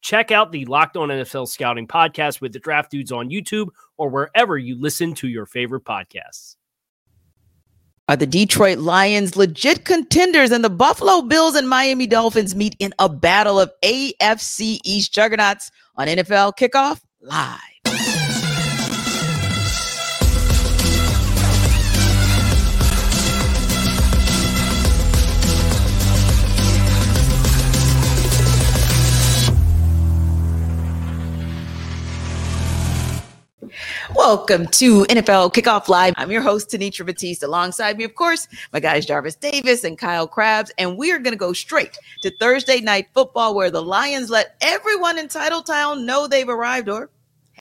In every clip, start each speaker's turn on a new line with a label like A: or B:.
A: Check out the Locked On NFL Scouting podcast with the draft dudes on YouTube or wherever you listen to your favorite podcasts.
B: Are the Detroit Lions legit contenders and the Buffalo Bills and Miami Dolphins meet in a battle of AFC East juggernauts on NFL Kickoff Live? Welcome to NFL Kickoff Live. I'm your host, Tanitra Batiste. Alongside me, of course, my guys Jarvis Davis and Kyle Crabbs. And we are going to go straight to Thursday night football, where the Lions let everyone in Titletown know they've arrived, or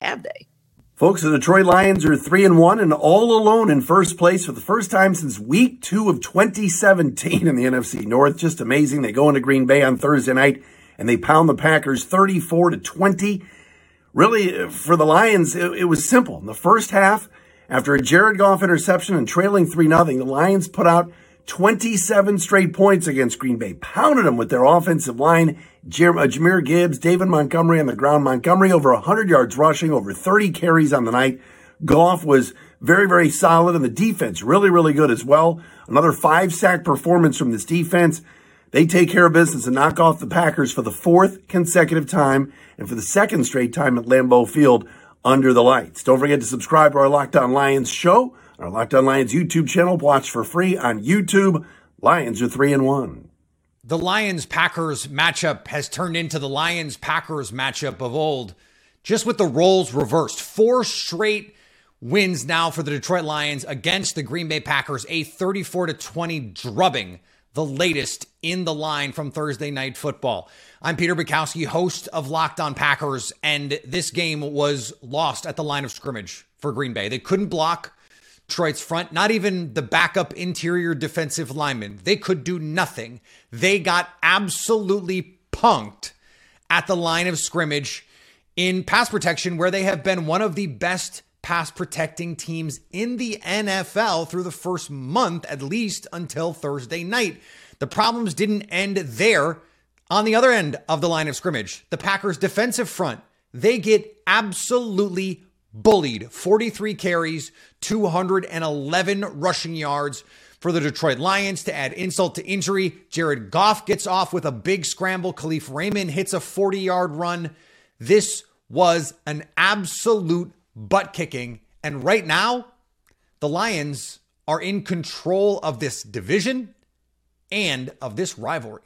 B: have they?
C: Folks, the Detroit Lions are three and one and all alone in first place for the first time since week two of 2017 in the NFC North. Just amazing. They go into Green Bay on Thursday night and they pound the Packers 34 to 20 really, for the Lions, it, it, was simple. In the first half, after a Jared Goff interception and trailing 3 0, the Lions put out 27 straight points against Green Bay, pounded them with their offensive line. Uh, Jahmyr Gibbs, David Montgomery on the ground. Montgomery over 100 yards rushing, over 30 carries on the night. Goff was very, very solid, and the defense really, really good as well. Another five sack performance from this defense. They take care of business and knock off the Packers for the fourth consecutive time and for the second straight time at Lambeau Field under the lights. Don't forget to subscribe to our Locked On Lions show, our Locked On Lions YouTube channel. Watch for free on YouTube. Lions are three and one.
D: The Lions Packers matchup has turned into the Lions Packers matchup of old, just with the roles reversed. Four straight wins now for the Detroit Lions against the Green Bay Packers, a 34 to 20 drubbing the latest in the line from Thursday Night Football. I'm Peter Bukowski, host of Locked On Packers, and this game was lost at the line of scrimmage for Green Bay. They couldn't block Detroit's front, not even the backup interior defensive lineman. They could do nothing. They got absolutely punked at the line of scrimmage in pass protection, where they have been one of the best pass protecting teams in the NFL through the first month, at least until Thursday night. The problems didn't end there. On the other end of the line of scrimmage, the Packers' defensive front, they get absolutely bullied 43 carries, 211 rushing yards for the Detroit Lions to add insult to injury. Jared Goff gets off with a big scramble. Kalif Raymond hits a 40 yard run. This was an absolute butt kicking. And right now, the Lions are in control of this division and of this rivalry.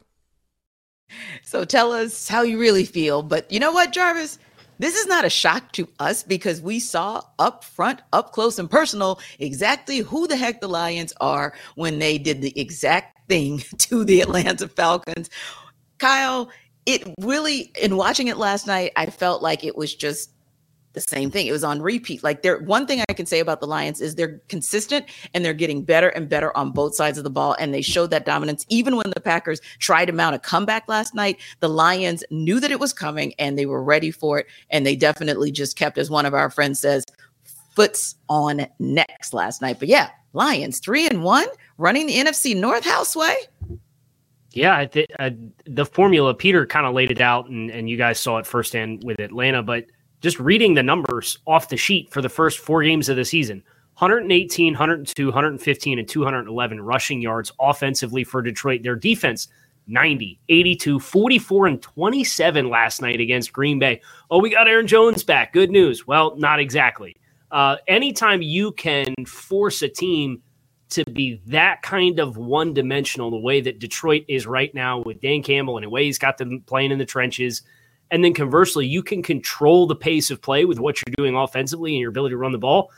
B: So tell us how you really feel. But you know what, Jarvis? This is not a shock to us because we saw up front, up close and personal, exactly who the heck the Lions are when they did the exact thing to the Atlanta Falcons. Kyle, it really, in watching it last night, I felt like it was just the same thing. It was on repeat. Like there, one thing I can say about the Lions is they're consistent and they're getting better and better on both sides of the ball. And they showed that dominance. Even when the Packers tried to mount a comeback last night, the Lions knew that it was coming and they were ready for it. And they definitely just kept, as one of our friends says, foots on necks last night. But yeah, Lions three and one running the NFC North house way.
A: Yeah, th- the formula, Peter kind of laid it out, and, and you guys saw it firsthand with Atlanta. But just reading the numbers off the sheet for the first four games of the season 118, 102, 115, and 211 rushing yards offensively for Detroit. Their defense, 90, 82, 44, and 27 last night against Green Bay. Oh, we got Aaron Jones back. Good news. Well, not exactly. Uh, anytime you can force a team to be that kind of one dimensional, the way that Detroit is right now with Dan Campbell and the way he's got them playing in the trenches. And then conversely, you can control the pace of play with what you're doing offensively and your ability to run the ball.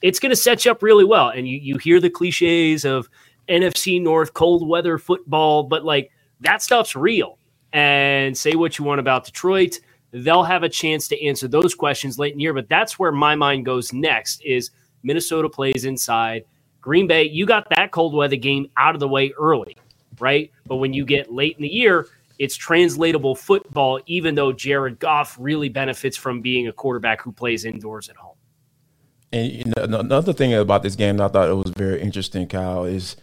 A: It's going to set you up really well. And you, you hear the cliches of NFC North cold weather football, but like that stuff's real. And say what you want about Detroit, they'll have a chance to answer those questions late in the year. But that's where my mind goes next is Minnesota plays inside. Green Bay, you got that cold weather game out of the way early, right? But when you get late in the year, it's translatable football, even though Jared Goff really benefits from being a quarterback who plays indoors at home.
E: And you know, another thing about this game that I thought it was very interesting, Kyle, is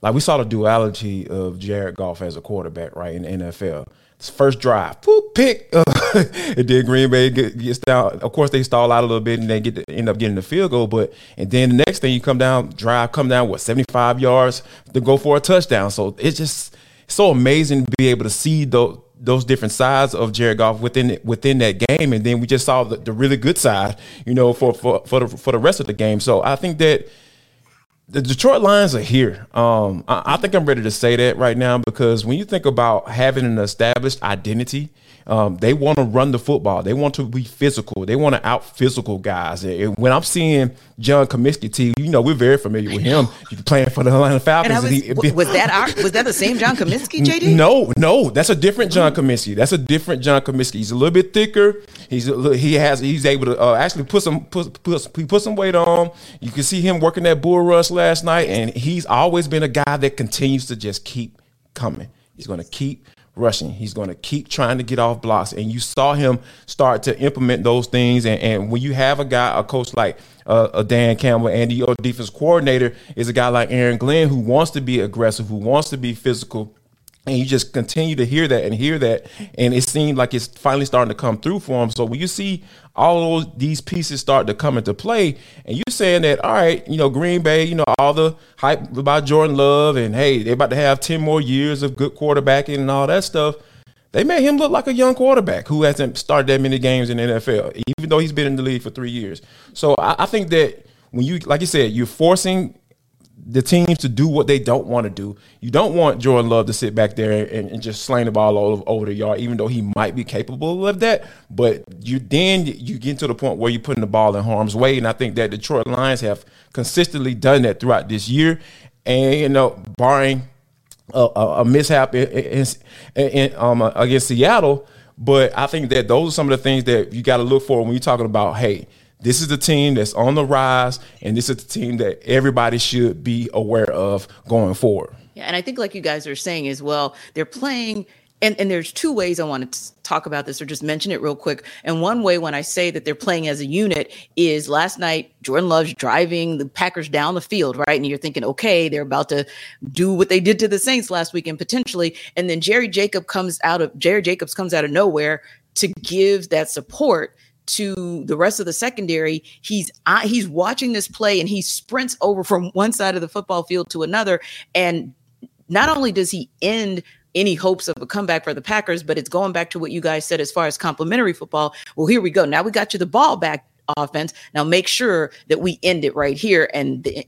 E: like we saw the duality of Jared Goff as a quarterback, right, in the NFL first drive, poop pick. And then Green Bay get, gets down. Of course, they stall out a little bit and they get to, end up getting the field goal. But and then the next thing you come down, drive, come down what seventy five yards to go for a touchdown. So it's just so amazing to be able to see those those different sides of Jared Goff within within that game, and then we just saw the, the really good side, you know, for for for the, for the rest of the game. So I think that the Detroit Lions are here. Um, I, I, think I'm ready to say that right now because when you think about having an established identity, um, they want to run the football. They want to be physical. They want to out physical guys. And when I'm seeing John Cominsky, T, you know we're very familiar with him. He's playing for the Atlanta Falcons.
B: Was, he, was, that our, was that the same John Cominsky, JD?
E: No, no, that's a different John Cominsky. That's a different John Cominsky. He's a little bit thicker. He's a, he has he's able to uh, actually put some put, put put some weight on. You can see him working that bull rush last night, and he's always been a guy that continues to just keep coming. He's going to keep rushing. He's going to keep trying to get off blocks. And you saw him start to implement those things. And, and when you have a guy, a coach like uh, a Dan Campbell, and your defense coordinator is a guy like Aaron Glenn who wants to be aggressive, who wants to be physical. And you just continue to hear that and hear that. And it seemed like it's finally starting to come through for him. So when you see all those these pieces start to come into play. And you're saying that, all right, you know, Green Bay, you know, all the hype about Jordan Love and hey, they're about to have 10 more years of good quarterbacking and all that stuff. They made him look like a young quarterback who hasn't started that many games in the NFL, even though he's been in the league for three years. So I, I think that when you, like you said, you're forcing the teams to do what they don't want to do. You don't want Jordan Love to sit back there and, and just sling the ball all over, the yard, even though he might be capable of that. But you then you get to the point where you're putting the ball in harm's way, and I think that Detroit Lions have consistently done that throughout this year. And you know, barring a, a mishap in, in, in, um, against Seattle, but I think that those are some of the things that you got to look for when you're talking about, hey this is the team that's on the rise, and this is the team that everybody should be aware of going forward.
B: Yeah, and I think, like you guys are saying as well, they're playing. And, and there's two ways I want to talk about this or just mention it real quick. And one way when I say that they're playing as a unit is last night, Jordan Love's driving the Packers down the field, right? And you're thinking, okay, they're about to do what they did to the Saints last weekend potentially. And then Jerry Jacob comes out of Jerry Jacobs comes out of nowhere to give that support to the rest of the secondary he's he's watching this play and he sprints over from one side of the football field to another and not only does he end any hopes of a comeback for the Packers, but it's going back to what you guys said as far as complimentary football. Well, here we go. Now we got you the ball back offense. Now make sure that we end it right here. And the,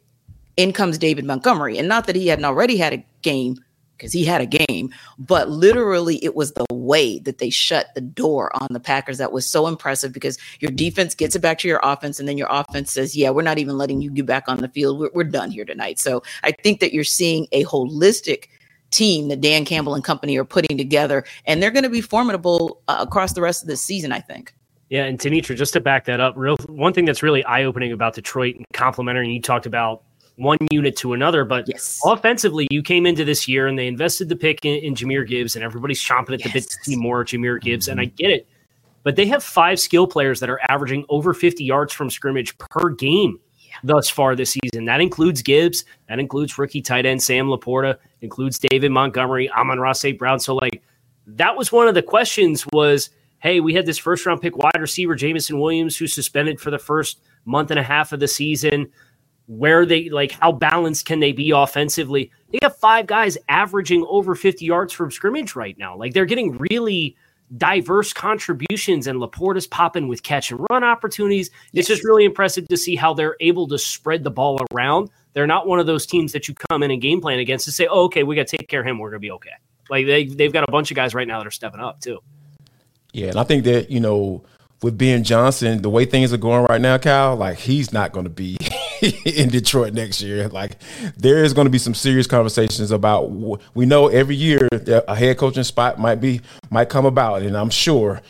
B: in comes David Montgomery. And not that he hadn't already had a game because he had a game, but literally it was the way that they shut the door on the Packers that was so impressive because your defense gets it back to your offense, and then your offense says, Yeah, we're not even letting you get back on the field. We're, we're done here tonight. So I think that you're seeing a holistic team that Dan Campbell and company are putting together, and they're going to be formidable uh, across the rest of this season, I think.
A: Yeah, and Tanitra, just to back that up, real one thing that's really eye opening about Detroit and complimentary, you talked about one unit to another. But yes. offensively, you came into this year and they invested the pick in, in Jahmyr Gibbs, and everybody's chomping at yes. the bit to see more Jahmyr Gibbs. Mm-hmm. And I get it. But they have five skill players that are averaging over 50 yards from scrimmage per game. Yeah. thus far this season. That includes Gibbs, that includes rookie tight end Sam LaPorta, includes David Montgomery, Amon-Ra St. Brown. So like that was one of the questions was, hey, we had this first round pick wide receiver, Jameson Williams, who's suspended for the first month and a half of the season. Where they like how balanced can they be offensively? They have five guys averaging over 50 yards from scrimmage right now. Like they're getting really diverse contributions and LaPorta's popping with catch and run opportunities. It's just really impressive to see how they're able to spread the ball around. They're not one of those teams that you come in and game plan against and say, oh, okay, we got to take care of him. We're going to be okay. Like they, they've got a bunch of guys right now that are stepping up too.
E: Yeah. And I think that, you know, with Ben Johnson, the way things are going right now, Cal, like he's not going to be in Detroit next year. Like there is going to be some serious conversations about. We know every year that a head coaching spot might be might come about, and I'm sure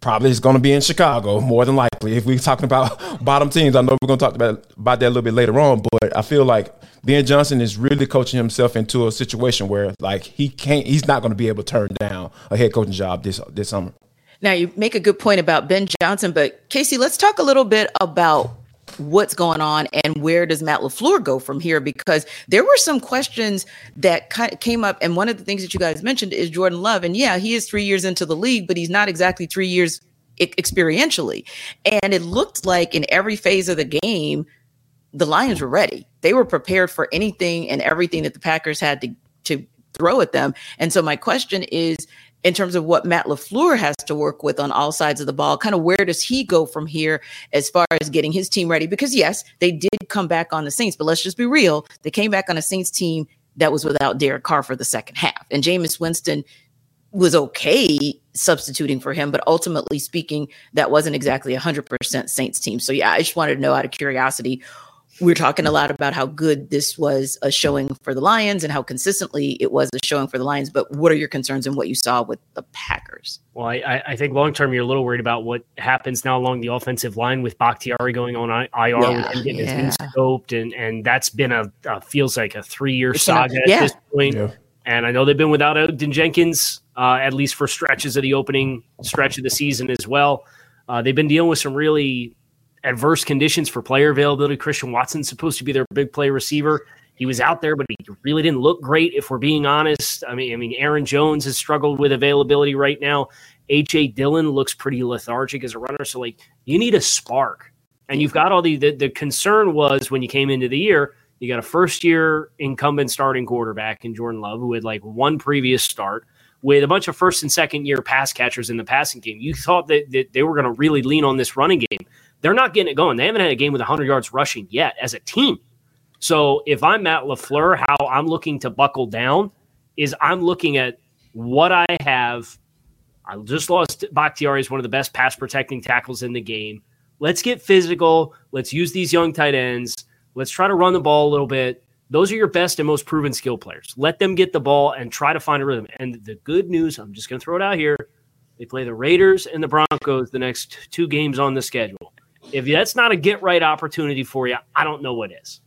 E: probably it's going to be in Chicago more than likely. If we're talking about bottom teams, I know we're going to talk about about that a little bit later on, but I feel like Ben Johnson is really coaching himself into a situation where like he can't, he's not going to be able to turn down a head coaching job this this summer.
B: Now, you make a good point about Ben Johnson, but Casey, let's talk a little bit about what's going on and where does Matt LaFleur go from here? Because there were some questions that came up. And one of the things that you guys mentioned is Jordan Love. And yeah, he is three years into the league, but he's not exactly three years experientially. And it looked like in every phase of the game, the Lions were ready. They were prepared for anything and everything that the Packers had to, to throw at them. And so my question is, in terms of what Matt LaFleur has to work with on all sides of the ball. Kind of where does he go from here as far as getting his team ready? Because yes, they did come back on the Saints, but let's just be real. They came back on a Saints team that was without Derek Carr for the second half. And Jameis Winston was okay substituting for him, but ultimately speaking, that wasn't exactly a 100% Saints team. So, yeah, I just wanted to know out of curiosity we're talking a lot about how good this was a showing for the Lions and how consistently it was a showing for the Lions. But what are your concerns and what you saw with the Packers?
A: Well, I, I think long term, you're a little worried about what happens now along the offensive line with Bakhtiari going on IR, yeah, with him getting yeah. his knee scoped, and and that's been a, a feels like a three year saga a, yeah. at this point. Yeah. And I know they've been without Elgton Jenkins uh, at least for stretches of the opening stretch of the season as well. Uh, they've been dealing with some really adverse conditions for player availability. Christian Watson's supposed to be their big play receiver. He was out there, but he really didn't look great. If we're being honest, I mean, I mean, Aaron Jones has struggled with availability right now. AJ Dillon looks pretty lethargic as a runner. So, like, you need a spark, and you've got all the, the the concern was when you came into the year, you got a first year incumbent starting quarterback in Jordan Love who had like one previous start with a bunch of first and second year pass catchers in the passing game. You thought that, that they were going to really lean on this running game. They're not getting it going. They haven't had a game with 100 yards rushing yet as a team. So if I'm Matt LaFleur, how I'm looking to buckle down is I'm looking at what I have. I just lost Bakhtiari as one of the best pass protecting tackles in the game. Let's get physical. Let's use these young tight ends. Let's try to run the ball a little bit. Those are your best and most proven skill players. Let them get the ball and try to find a rhythm. And the good news, I'm just going to throw it out here. They play the Raiders and the Broncos the next two games on the schedule. If that's not a get right opportunity for you, I don't know what is.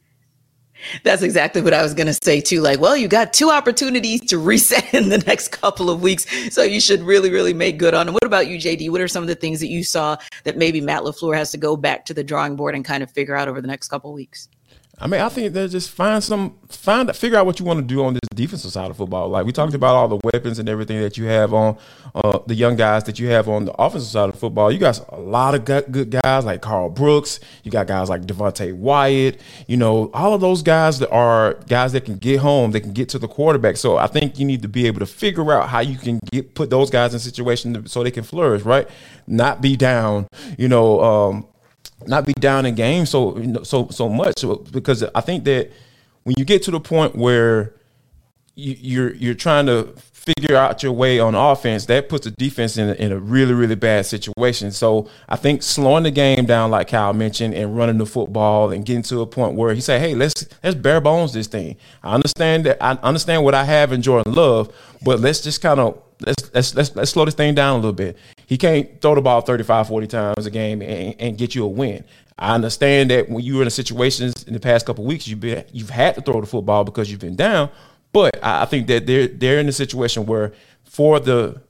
B: That's exactly what I was going to say too. Like, well, you got two opportunities to reset in the next couple of weeks, so you should really, really make good on it. What about you, JD? What are some of the things that you saw that maybe Matt LaFleur has to go back to the drawing board and kind of figure out over the next couple of weeks?
E: I mean, I think they just find some, find, figure out what you want to do on this defensive side of football. Like we talked about all the weapons and everything that you have on uh, the young guys that you have on the offensive side of football. You got a lot of good guys like Karl Brooks. You got guys like Devonte Wyatt. You know, all of those guys that are guys that can get home, they can get to the quarterback. So I think you need to be able to figure out how you can get put those guys in situations so they can flourish, right? Not be down. You know. Um, not be down in game so so so much because I think that when you get to the point where you, you're you're trying to figure out your way on offense, that puts the defense in a, in a really, really bad situation. So I think slowing the game down, like Kyle mentioned, and running the football and getting to a point where he said, "Hey, let's let's bare bones this thing." I understand that I understand what I have in Jordan Love, but let's just kind of let's, let's let's let's slow this thing down a little bit. He can't throw the ball 35, 40 times a game and, and get you a win. I understand that when you were in situations in the past couple weeks, you've been you've had to throw the football because you've been down. But I think that they're they're in a situation where for the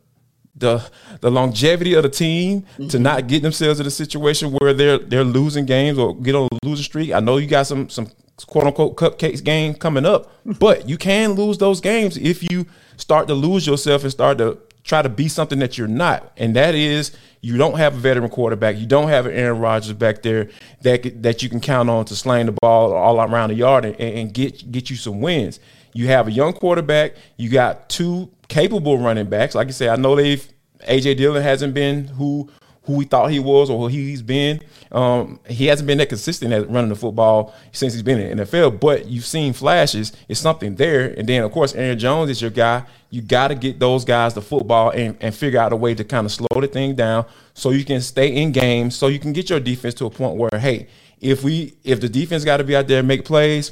E: the the longevity of the team mm-hmm. to not get themselves in a situation where they're they're losing games or get on a losing streak. I know you got some some quote unquote cupcakes game coming up, but you can lose those games if you start to lose yourself and start to try to be something that you're not, and that is you don't have a veteran quarterback, you don't have an Aaron Rodgers back there that that you can count on to sling the ball all around the yard and, and get get you some wins. You have a young quarterback, you got two capable running backs. Like I said, I know they've AJ Dillon hasn't been who who we thought he was or who he's been. Um, he hasn't been that consistent at running the football since he's been in the NFL, but you've seen flashes. It's something there. And then, of course, Aaron Jones is your guy. You got to get those guys the football and, and figure out a way to kind of slow the thing down so you can stay in games, so you can get your defense to a point where, hey, if we if the defense got to be out there and make plays,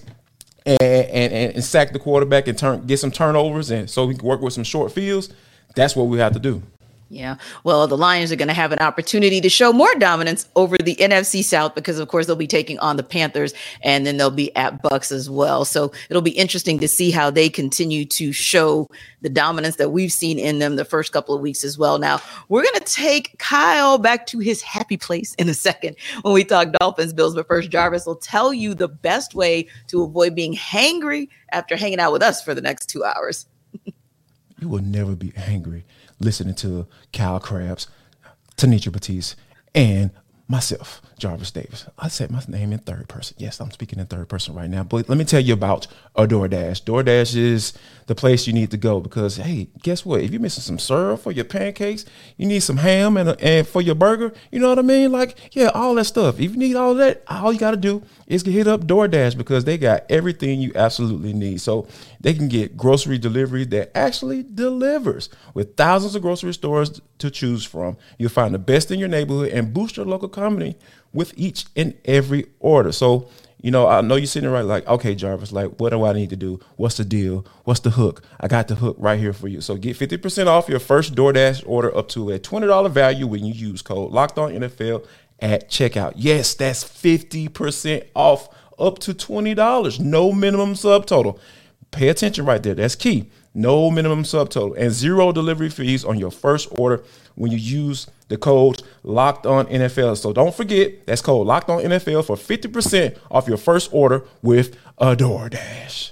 E: and, and, and sack the quarterback and turn get some turnovers and so we can work with some short fields, that's what we have to do.
B: Yeah. Well, the Lions are going to have an opportunity to show more dominance over the NFC South because, of course, they'll be taking on the Panthers and then they'll be at Bucks as well. So it'll be interesting to see how they continue to show the dominance that we've seen in them the first couple of weeks as well. Now, we're going to take Kyle back to his happy place in a second when we talk Dolphins Bills. But first, Jarvis will tell you the best way to avoid being hangry after hanging out with us for the next two hours.
E: you will never be angry listening to Kyle Crabbs, Tanitra Batiste, and myself, Jarvis Davis. I said my name in third person. Yes, I'm speaking in third person right now. But let me tell you about a DoorDash. DoorDash is the place you need to go because hey, guess what? If you're missing some syrup for your pancakes, you need some ham and, and for your burger. You know what I mean? Like yeah, all that stuff. If you need all that, all you got to do is hit up DoorDash because they got everything you absolutely need. So they can get grocery delivery that actually delivers with thousands of grocery stores to choose from. You'll find the best in your neighborhood and boost your local company with each and every order. So, you know, I know you're sitting right like, okay, Jarvis, like, what do I need to do? What's the deal? What's the hook? I got the hook right here for you. So get 50% off your first DoorDash order up to a $20 value when you use code Locked On NFL at checkout. Yes, that's 50% off up to $20. No minimum subtotal. Pay attention right there. That's key. No minimum subtotal and zero delivery fees on your first order when you use the code locked on NFL. So don't forget that's code locked on NFL for 50% off your first order with a DoorDash.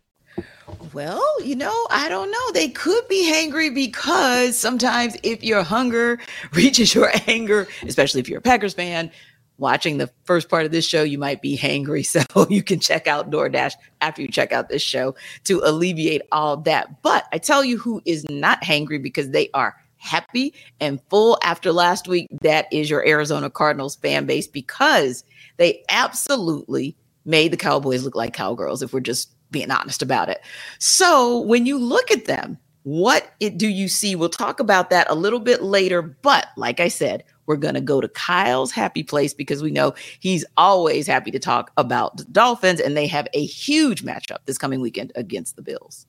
B: Well, you know, I don't know. They could be hangry because sometimes if your hunger reaches your anger, especially if you're a Packers fan, watching the first part of this show, you might be hangry. So you can check out DoorDash after you check out this show to alleviate all that. But I tell you who is not hangry because they are happy and full after last week. That is your Arizona Cardinals fan base because they absolutely made the Cowboys look like cowgirls, if we're just being honest about it. So when you look at them, what it, do you see? We'll talk about that a little bit later. But like I said, we're going to go to Kyle's happy place because we know he's always happy to talk about the Dolphins, and they have a huge matchup this coming weekend against the Bills.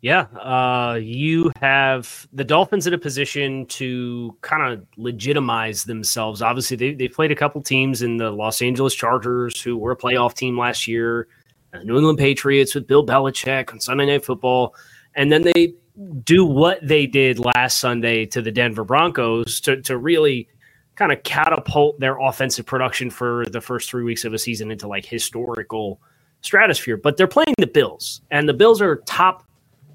A: Yeah, uh, you have the Dolphins in a position to kind of legitimize themselves. Obviously, they they played a couple teams in the Los Angeles Chargers, who were a playoff team last year uh, New England Patriots with Bill Belichick on Sunday Night Football, and then they do what they did last Sunday to the Denver Broncos to, to really kind of catapult their offensive production for the first three weeks of a season into like historical stratosphere. But they're playing the Bills, and the Bills are top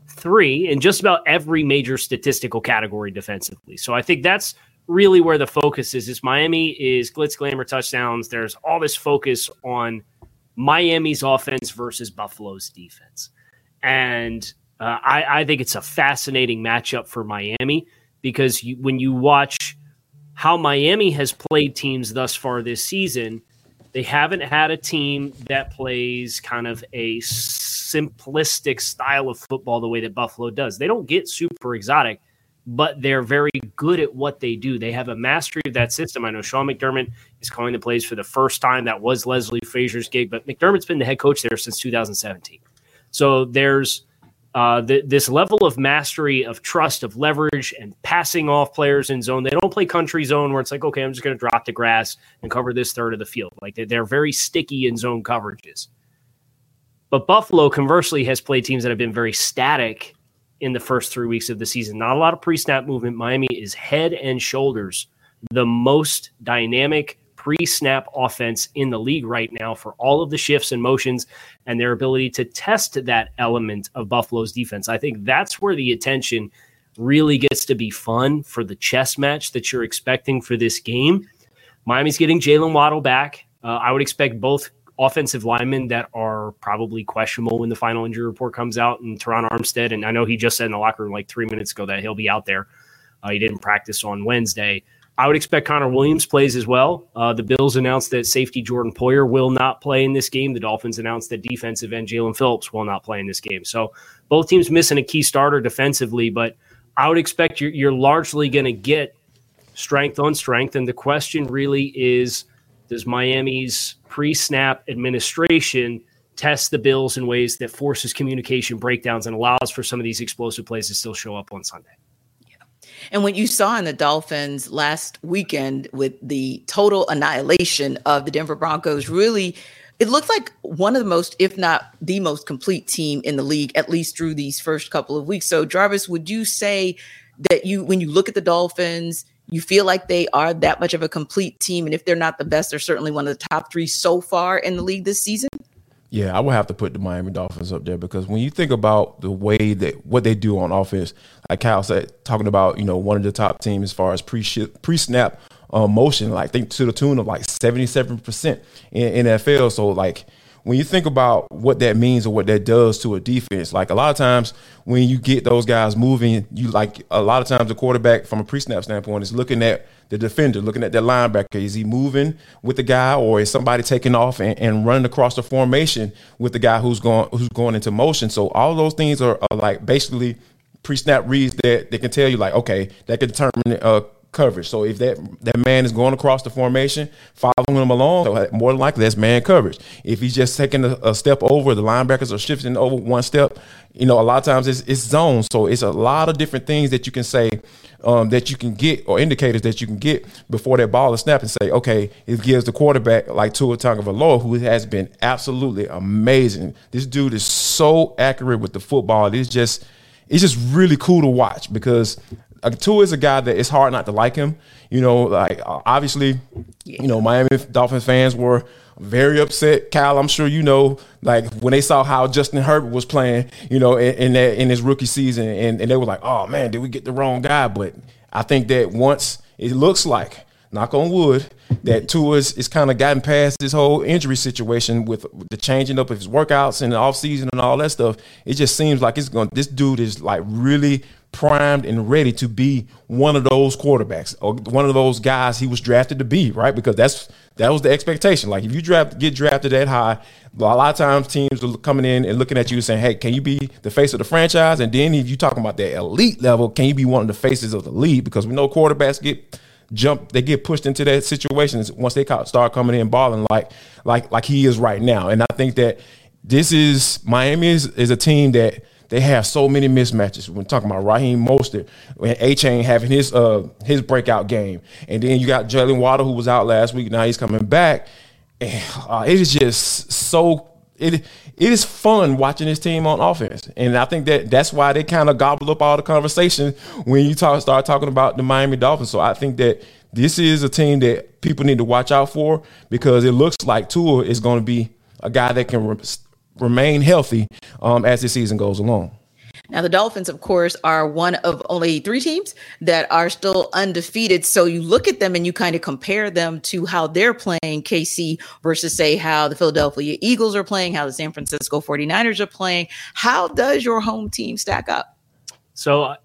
A: three in just about every major statistical category defensively. So I think that's really where the focus is. Is Miami is glitz, glamour, touchdowns. There's all this focus on Miami's offense versus Buffalo's defense. And uh, I, I, think it's a fascinating matchup for Miami because you, when you watch how Miami has played teams thus far this season, they haven't had a team that plays kind of a simplistic style of football the way that Buffalo does. They don't get super exotic. but they're very good at what they do. They have a mastery of that system. I know Sean McDermott is calling the plays for the first time. That was Leslie Frazier's gig, but McDermott's been the head coach there since 2017. So there's uh, this level of mastery, of trust, of leverage, and passing off players in zone. They don't play country zone where it's like, okay, I'm just going to drop the grass and cover this third of the field. Like they're very sticky in zone coverages. But Buffalo, conversely, has played teams that have been very static in the first three weeks of the season. Not a lot of pre snap movement. Miami is head and shoulders the most dynamic pre snap offense in the league right now for all of the shifts and motions and their ability to test that element of Buffalo's defense. I think that's where the attention really gets to be fun for the chess match that you're expecting for this game. Miami's getting Jaylen Waddle back. Uh, I would expect both offensive linemen that are probably questionable when the final injury report comes out. And Terron Armstead, and I know he just said in the locker room like three minutes ago that he'll be out there. Uh, he didn't practice on Wednesday. I would expect Connor Williams plays as well. Uh, the Bills announced that safety Jordan Poyer will not play in this game. The Dolphins announced that defensive end Jaelan Phillips will not play in this game. So both teams missing a key starter defensively, but I would expect you're, you're largely going to get strength on strength. And the question really is does Miami's pre snap administration test the Bills in ways that forces communication breakdowns and allows for some of these explosive plays to still show up on Sunday?
B: And what you saw in the Dolphins last weekend with the total annihilation of the Denver Broncos, really, it looked like one of the most, if not the most complete team in the league, at least through these first couple of weeks. So, Jarvis, would you say that you, when you look at the Dolphins, you feel like they are that much of a complete team? And if they're not the best, they're certainly one of the top three so far in the league this season?
E: Yeah, I would have to put the Miami Dolphins up there because when you think about the way that what they do on offense, like Kyle said, talking about you know one of the top teams as far as pre pre snap uh, motion, like think to the tune of like seventy seven percent in NFL. So like when you think about what that means or what that does to a defense, like a lot of times when you get those guys moving, you like a lot of times the quarterback from a pre-snap standpoint is looking at the defender, looking at that linebacker. Is he moving with the guy or is somebody taking off and, and running across the formation with the guy who's going who's going into motion? So all those things are, are like basically pre-snap reads that they can tell you like, okay, that can determine uh, coverage. So if that that man is going across the formation, following him along, so more than likely that's man coverage. If he's just taking a, a, step over, the linebackers are shifting over one step. You know, a lot of times it's, it's zones. So it's a lot of different things that you can say um, that you can get or indicators that you can get before that ball is snapped and say, okay, it gives the quarterback like Tua Tagovailoa, who has been absolutely amazing. This dude is so accurate with the football. It's just it's just really cool to watch because uh, Tua is a guy that it's hard not to like him. You know, like uh, obviously, yeah. you know, Miami Dolphins fans were very upset. Kyle, I'm sure you know, like when they saw how Justin Herbert was playing, you know, in, in that in his rookie season, and, and they were like, "Oh man, did we get the wrong guy?" But I think that once it looks like, knock on wood, that Tua is, is kind of gotten past this whole injury situation with the changing up of his workouts and the offseason and all that stuff. It just seems like it's going. This dude is like really primed and ready to be one of those quarterbacks or one of those guys he was drafted to be, right? Because that's that was the expectation. Like if you draft get drafted that high, a lot of times teams are coming in and looking at you saying, "Hey, can you be the face of the franchise?" And then if you talking about that elite level, can you be one of the faces of the league? Because we know quarterbacks get jump, they get pushed into that situation once they start coming in balling like like like he is right now. And I think that this is Miami is, is a team that they have so many mismatches. We're talking about Raheem Mostert, Achane having his uh his breakout game, and then you got Jaylen Waddle who was out last week. Now he's coming back. And, uh, it is just so it it is fun watching this team on offense, and I think that that's why they kind of gobble up all the conversation when you talk start talking about the Miami Dolphins. So I think that this is a team that people need to watch out for because it looks like Tua is going to be a guy that can remain healthy um, as the season goes along.
B: Now, the Dolphins, of course, are one of only three teams that are still undefeated. So you look at them and you kind of compare them to how they're playing KC versus, say, how the Philadelphia Eagles are playing, how the San Francisco 49ers are playing. How does your home team stack up?
A: So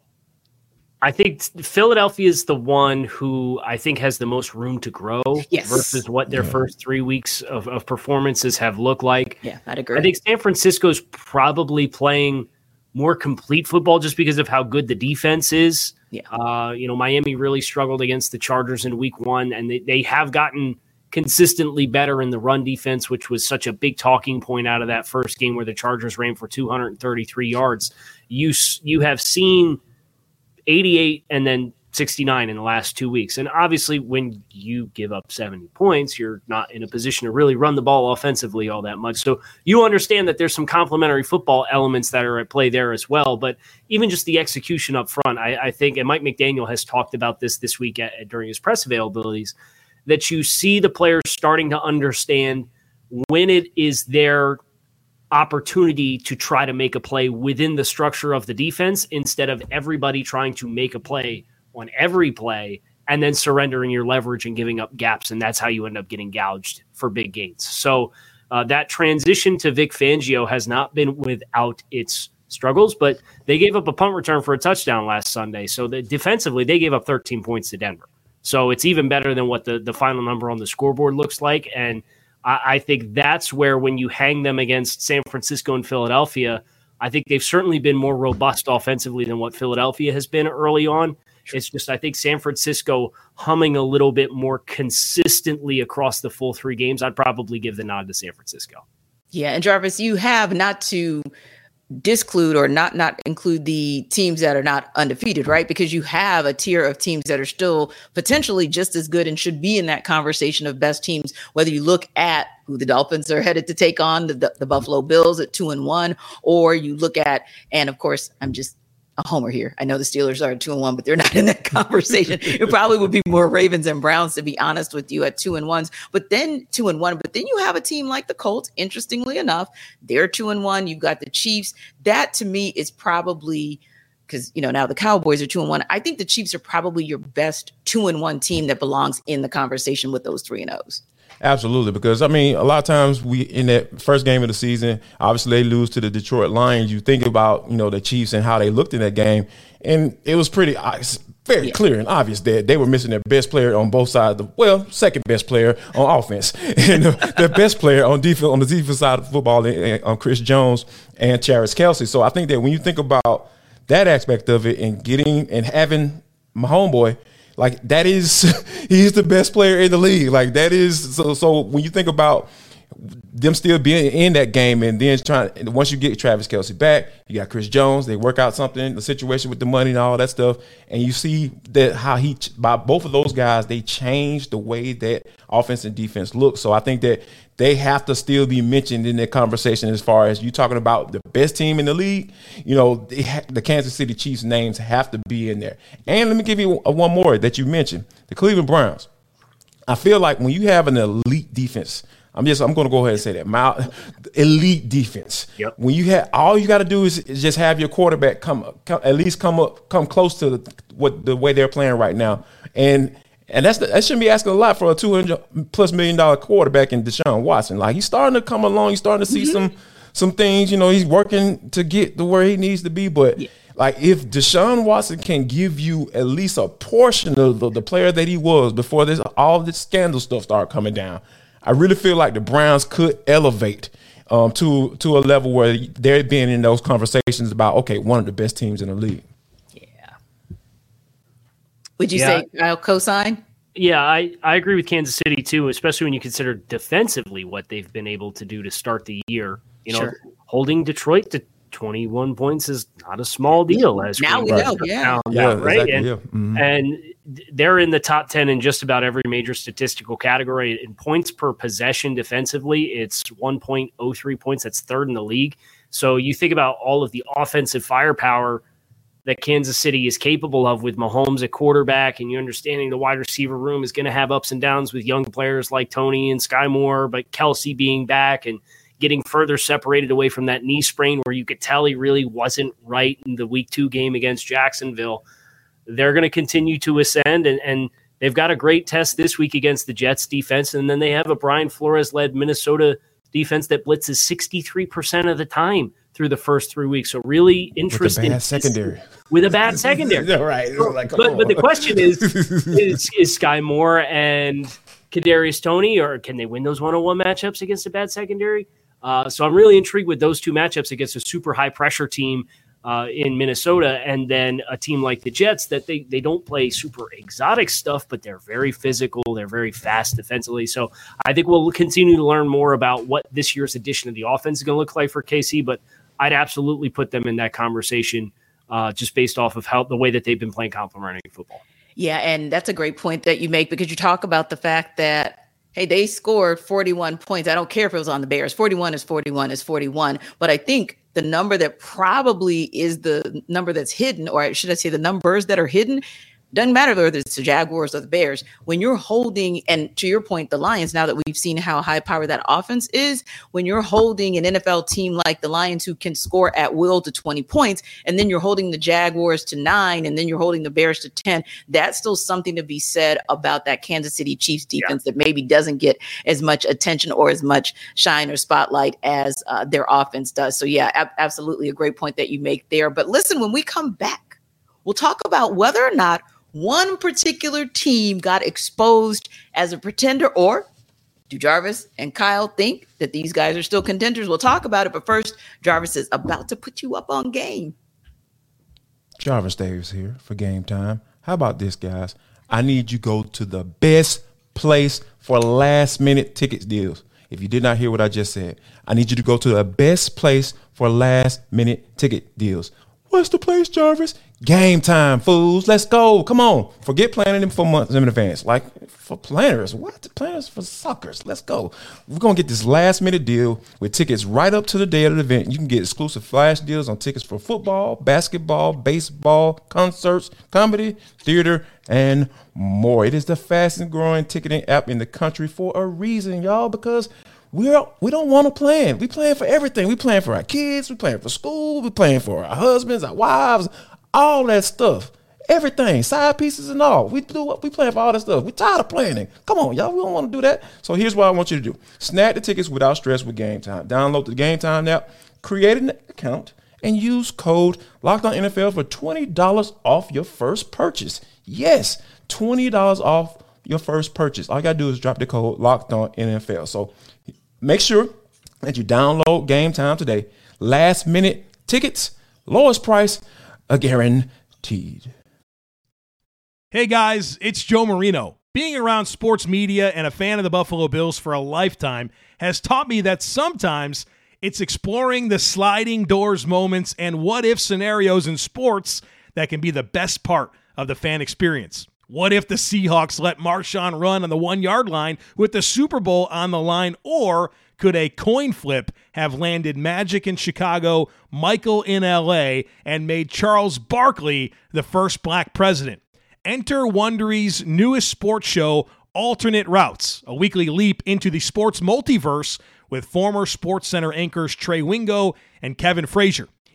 A: I think Philadelphia is the one who I think has the most room to grow
B: yes.
A: versus what their yeah. first three weeks of, of performances have looked like.
B: Yeah, I'd agree.
A: I think San Francisco's probably playing more complete football just because of how good the defense is.
B: Yeah.
A: Uh, you know, Miami really struggled against the Chargers in week one, and they, they have gotten consistently better in the run defense, which was such a big talking point out of that first game where the Chargers ran for 233 yards. You you have seen 88 and then 69 in the last two weeks. And obviously, when you give up 70 points, you're not in a position to really run the ball offensively all that much. So you understand that there's some complementary football elements that are at play there as well. But even just the execution up front, I, I think, and Mike McDaniel has talked about this this week at, during his press availabilities that you see the players starting to understand when it is their opportunity to try to make a play within the structure of the defense instead of everybody trying to make a play on every play and then surrendering your leverage and giving up gaps. And that's how you end up getting gouged for big gains. So uh, that transition to Vic Fangio has not been without its struggles, but they gave up a punt return for a touchdown last Sunday. So the, defensively, they gave up 13 points to Denver. So it's even better than what the, the final number on the scoreboard looks like. And I, I think that's where when you hang them against San Francisco and Philadelphia, I think they've certainly been more robust offensively than what Philadelphia has been early on. It's just I think San Francisco humming a little bit more consistently across the full three games. I'd probably give the nod to San Francisco.
B: Yeah, and Jarvis, you have not to disclude or not not include the teams that are not undefeated, right? Because you have a tier of teams that are still potentially just as good and should be in that conversation of best teams. Whether you look at who the Dolphins are headed to take on, the, the, the Buffalo Bills at two and one, or you look at, and of course, I'm just a homer here. I know the Steelers are two and one, but they're not in that conversation. it probably would be more Ravens and Browns, to be honest with you, at two and ones. But then two and one. But then you have a team like the Colts. Interestingly enough, they're two and one. You've got the Chiefs. That to me is probably because you know now the Cowboys are two and one. I think the Chiefs are probably your best two and one team that belongs in the conversation with those three and O's.
E: Absolutely, because I mean, a lot of times we in that first game of the season, obviously they lose to the Detroit Lions. You think about you know the Chiefs and how they looked in that game, and it was pretty uh, very yeah. clear and obvious that they were missing their best player on both sides. Of the well, second best player on offense, and the, best player on defense on the defense side of football, on Chris Jones and Travis Kelce. So I think that when you think about that aspect of it and getting and having my homeboy like that is he's the best player in the league. Like that is so so when you think about them still being in that game and then trying once you get Travis Kelce back, you got Chris Jones, they work out something, the situation with the money and all that stuff, and you see that how he by both of those guys, they changed the way that offense and defense look. So I think that they have to still be mentioned in that conversation as far as you talking about the best team in the league. You know, ha- the Kansas City Chiefs names have to be in there. And let me give you a, one more that you mentioned, the Cleveland Browns. I feel like when you have an elite defense, I'm just I'm going to go ahead and say that my elite defense.
A: Yep.
E: When you have all you got to do is, is, just have your quarterback come, come, at least come up come close to the, what the way they're playing right now, and and that's the, that shouldn't be asking a lot for a two hundred plus million dollar quarterback in Deshaun Watson. Like he's starting to come along. He's starting to see mm-hmm. some some things. You know, he's working to get to where he needs to be. But yeah. like if Deshaun Watson can give you at least a portion of the, the player that he was before this all this scandal stuff started coming down, I really feel like the Browns could elevate. Um, to to a level where they're being in those conversations about okay, one of the best teams in the league. Yeah.
B: Would you yeah. say uh, cosign?
A: Yeah, I, I agree with Kansas City too, especially when you consider defensively what they've been able to do to start the year. You know, sure. holding Detroit to 21 points is not a small deal. As
B: now we, know, yeah,
E: yeah,
A: out, right,
E: exactly,
A: and,
E: yeah. Mm-hmm.
A: and they're in the top 10 in just about every major statistical category. In points per possession defensively, it's 1.03 points. That's third in the league. So you think about all of the offensive firepower that Kansas City is capable of with Mahomes at quarterback, and you understanding the wide receiver room is going to have ups and downs with young players like Toney and Skyy Moore, but Kelce being back and getting further separated away from that knee sprain where you could tell he really wasn't right in the week two game against Jacksonville. They're going to continue to ascend and, and they've got a great test this week against the Jets defense. And then they have a Brian Flores led Minnesota defense that blitzes 63% of the time through the first three weeks. So really interesting.
E: With secondary.
A: With a bad secondary.
E: right. Like,
A: but, but the question is, is, is Skyy Moore and Kadarius Toney, or can they win those one-on-one matchups against a bad secondary? Uh, so I'm really intrigued with those two matchups against a super high pressure team. Uh, in Minnesota, and then a team like the Jets that they they don't play super exotic stuff, but they're very physical, they're very fast defensively. So I think we'll continue to learn more about what this year's edition of the offense is going to look like for KC. But I'd absolutely put them in that conversation uh, just based off of how the way that they've been playing complementary football.
B: Yeah, and that's a great point that you make because you talk about the fact that hey, they scored 41 points. I don't care if it was on the Bears. 41 is 41 is 41. But I think the number that probably is the number that's hidden, or should I say the numbers that are hidden, doesn't matter whether it's the Jaguars or the Bears. When you're holding, and to your point, the Lions, now that we've seen how high power that offense is, when you're holding an NFL team like the Lions who can score at will to 20 points, and then you're holding the Jaguars to nine, and then you're holding the Bears to 10, that's still something to be said about that Kansas City Chiefs defense yeah. that maybe doesn't get as much attention or as much shine or spotlight as uh, their offense does. So, yeah, ab- absolutely a great point that you make there. But listen, when we come back, we'll talk about whether or not one particular team got exposed as a pretender, or do Jarvis and Kyle think that these guys are still contenders? We'll talk about it, but first, Jarvis is about to put you up on game.
E: Jarvis Davis here for Gametime. How about this, guys? I need you go to the best place for last minute tickets deals. If you did not hear what I just said, I need you to go to the best place for last minute ticket deals. What's the place, Jarvis? Gametime, fools. Let's go. Come on. Forget planning them for months in advance. Like for planners. What? Planners for suckers. Let's go. We're to get this last minute deal with tickets right up to the day of the event. You can get exclusive flash deals on tickets for football, basketball, baseball, concerts, comedy, theater, and more. It is the fastest growing ticketing app in the country for a reason, y'all, because we're we don't want to plan. We plan for everything. We plan for our kids. We plan for school. We plan for our husbands, our wives, all that stuff. Everything, side pieces and all. We do what we plan for all that stuff. We're tired of planning. Come on, y'all. We don't want to do that. So here's what I want you to do: snag the tickets without stress with Gametime. Download the Gametime app, create an account, and use code Locked On NFL for twenty dollars off your first purchase. Yes, twenty dollars off your first purchase. All you gotta do is drop the code Locked On NFL. So Make sure that you download Gametime today. Last minute tickets, lowest price, a guaranteed.
F: Hey guys, it's Joe Marino. Being around sports media and a fan of the Buffalo Bills for a lifetime has taught me that sometimes it's exploring the sliding doors moments and what if scenarios in sports that can be the best part of the fan experience. What if the Seahawks let Marshawn run on the one yard line with the Super Bowl on the line? Or could a coin flip have landed Magic in Chicago, Michael in LA, and made Charles Barkley the first black president? Enter Wondery's newest sports show, Alternate Routes, a weekly leap into the sports multiverse with former Sports Center anchors Trey Wingo and Kevin Frazier.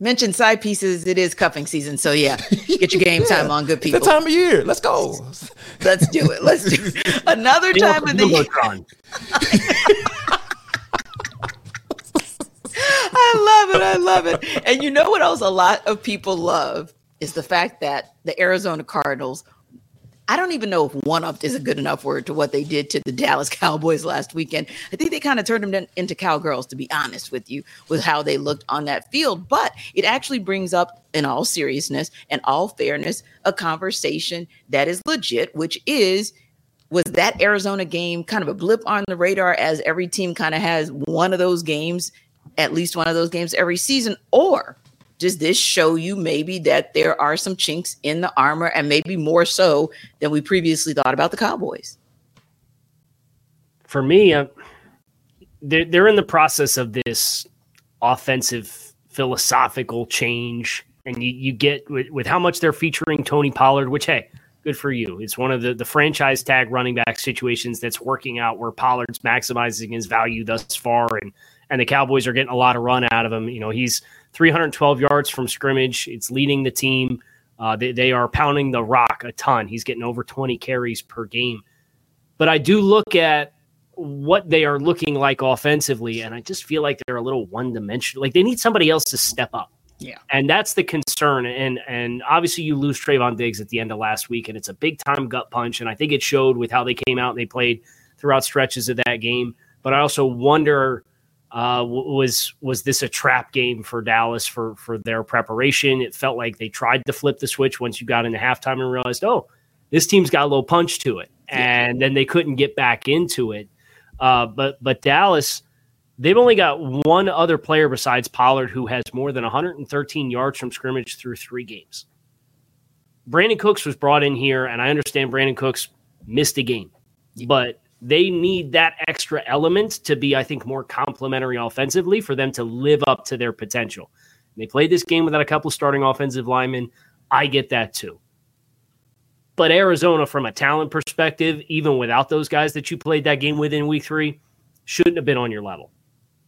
B: mentioned side pieces, it is cuffing season. So yeah, get your game time on, good people.
E: the time of year. Let's go.
B: Let's do it. Let's do it. Another time of the year. I love it. I love it. And you know what else a lot of people love is the fact that the Arizona Cardinals I don't even know if one up is a good enough word to what they did to the Dallas Cowboys last weekend. I think they kind of turned them into cowgirls, to be honest with you, with how they looked on that field. But it actually brings up, in all seriousness and all fairness, a conversation that is legit, which is was that Arizona game kind of a blip on the radar as every team kind of has one of those games, at least one of those games every season? Or does this show you maybe that there are some chinks in the armor and maybe more so than we previously thought about the Cowboys?
A: For me, uh, they're, they're in the process of this offensive philosophical change. And you, you get with, with how much they're featuring Tony Pollard, which, hey, good for you. It's one of the, the franchise tag running back situations that's working out where Pollard's maximizing his value thus far. And, and the Cowboys are getting a lot of run out of him. You know, he's 312 yards from scrimmage. It's leading the team Uh, they, they are pounding the rock a ton. He's getting over 20 carries per game. But I do look at what they are looking like offensively, and I just feel like they're a little one dimensional. Like they need somebody else to step up.
B: Yeah.
A: And that's the concern. And and obviously you lose Trevon Diggs at the end of last week, and it's a big time gut punch. And I think it showed with how they came out and they played throughout stretches of that game. But I also wonder uh, was was this a trap game for Dallas for for their preparation? It felt like they tried to flip the switch once you got into halftime and realized, oh, this team's got a little punch to it, and then they couldn't get back into it. Uh, but but Dallas, they've only got one other player besides Pollard who has more than 113 yards from scrimmage through three games. Brandin Cooks was brought in here, and I understand Brandin Cooks missed a game, but they need that extra element to be, I think, more complementary offensively for them to live up to their potential. And they played this game without a couple starting offensive linemen. I get that too. But Arizona, from a talent perspective, even without those guys that you played that game with in week three, shouldn't have been on your level.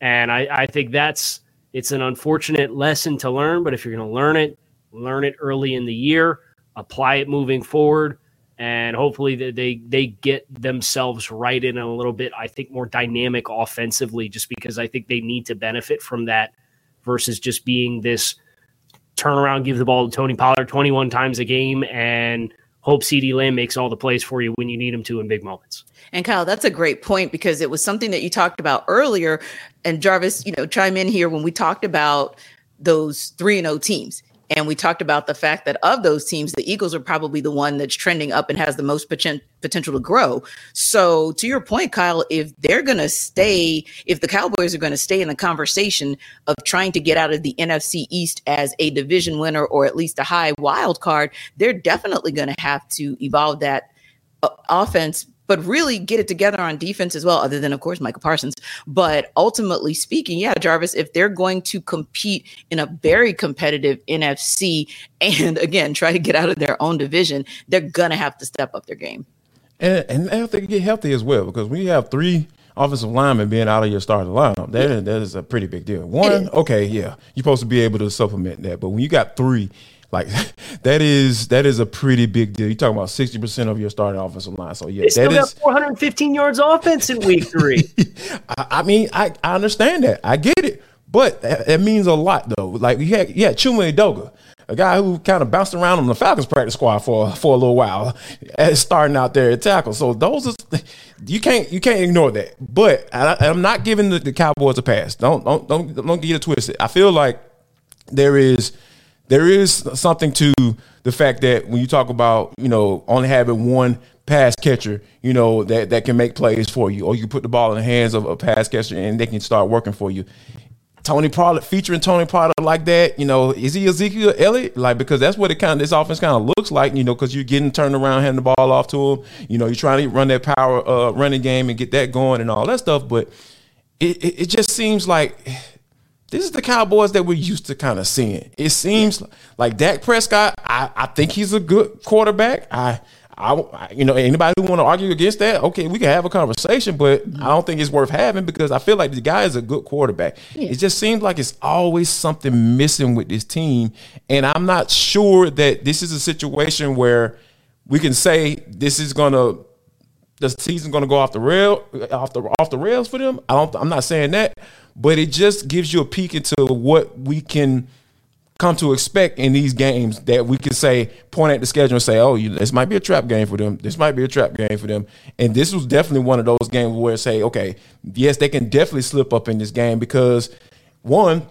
A: And I, I think that's it's an unfortunate lesson to learn, but if you're going to learn it, learn it early in the year, apply it moving forward and hopefully they they get themselves right in a little bit. I think more dynamic offensively, just because I think they need to benefit from that versus just being this turn around, give the ball to Tony Pollard 21 times a game, and hope CeeDee Lamb makes all the plays for you when you need him to in big moments.
B: And Kyle, that's a great point because it was something that you talked about earlier. And Jarvis, you know, chime in here when we talked about those three and O teams. And we talked about the fact that of those teams, the Eagles are probably the one that's trending up and has the most poten- potential to grow. So, to your point, Kyle, if they're going to stay, if the Cowboys are going to stay in the conversation of trying to get out of the NFC East as a division winner or at least a high wild card, they're definitely going to have to evolve that uh, offense but really get it together on defense as well, other than, of course, Michael Parsons. But ultimately speaking, yeah, Jarvis, if they're going to compete in a very competitive NFC and again, try to get out of their own division, they're going to have to step up their game.
E: And, and they have to get healthy as well because we have three offensive linemen being out of your starting lineup, that, yeah. that is a pretty big deal. One, okay, yeah, you're supposed to be able to supplement that. But when you got three, like that is that is a pretty big deal. You're talking about sixty percent of your starting offensive line. So yeah,
A: they still got 415 yards offense in week three.
E: I, I, mean, I, I understand that. I get it, but that, it means a lot though. Like you had yeah, Chuma Edoga, a guy who kind of bounced around on the Falcons practice squad for for a little while, starting out there at tackle. So those are you can't you can't ignore that. But I, am not giving the, the Cowboys a pass. Don't don't don't don't get it twisted. I feel like there is there is something to the fact that when you talk about, you know, only having one pass catcher, you know, that, that can make plays for you, or you put the ball in the hands of a pass catcher and they can start working for you. Tony Pollard featuring Tony Pollard like that, you know, is he Ezekiel Elliott? Like because that's what it kind of this offense kind of looks like, you know, because you're getting turned around, handing the ball off to him. You know, you're trying to run that power uh, running game and get that going and all that stuff. But it, it, it just seems like this is the Cowboys that we're used to kind of seeing. It seems like Dak Prescott. I, I think he's a good quarterback. I, I, you know, anybody who want to argue against that, okay, we can have a conversation, but I don't think it's worth having because I feel like the guy is a good quarterback. Yeah. It just seems like it's always something missing with this team, and I'm not sure that this is a situation where we can say this is gonna the season's gonna go off the rail off the off the rails for them. I don't. I'm not saying that, but it just gives you a peek into what we can come to expect in these games that we can say point at the schedule and say oh you, this might be a trap game for them. This might be a trap game for them. And this was definitely one of those games where say okay yes they can definitely slip up in this game because one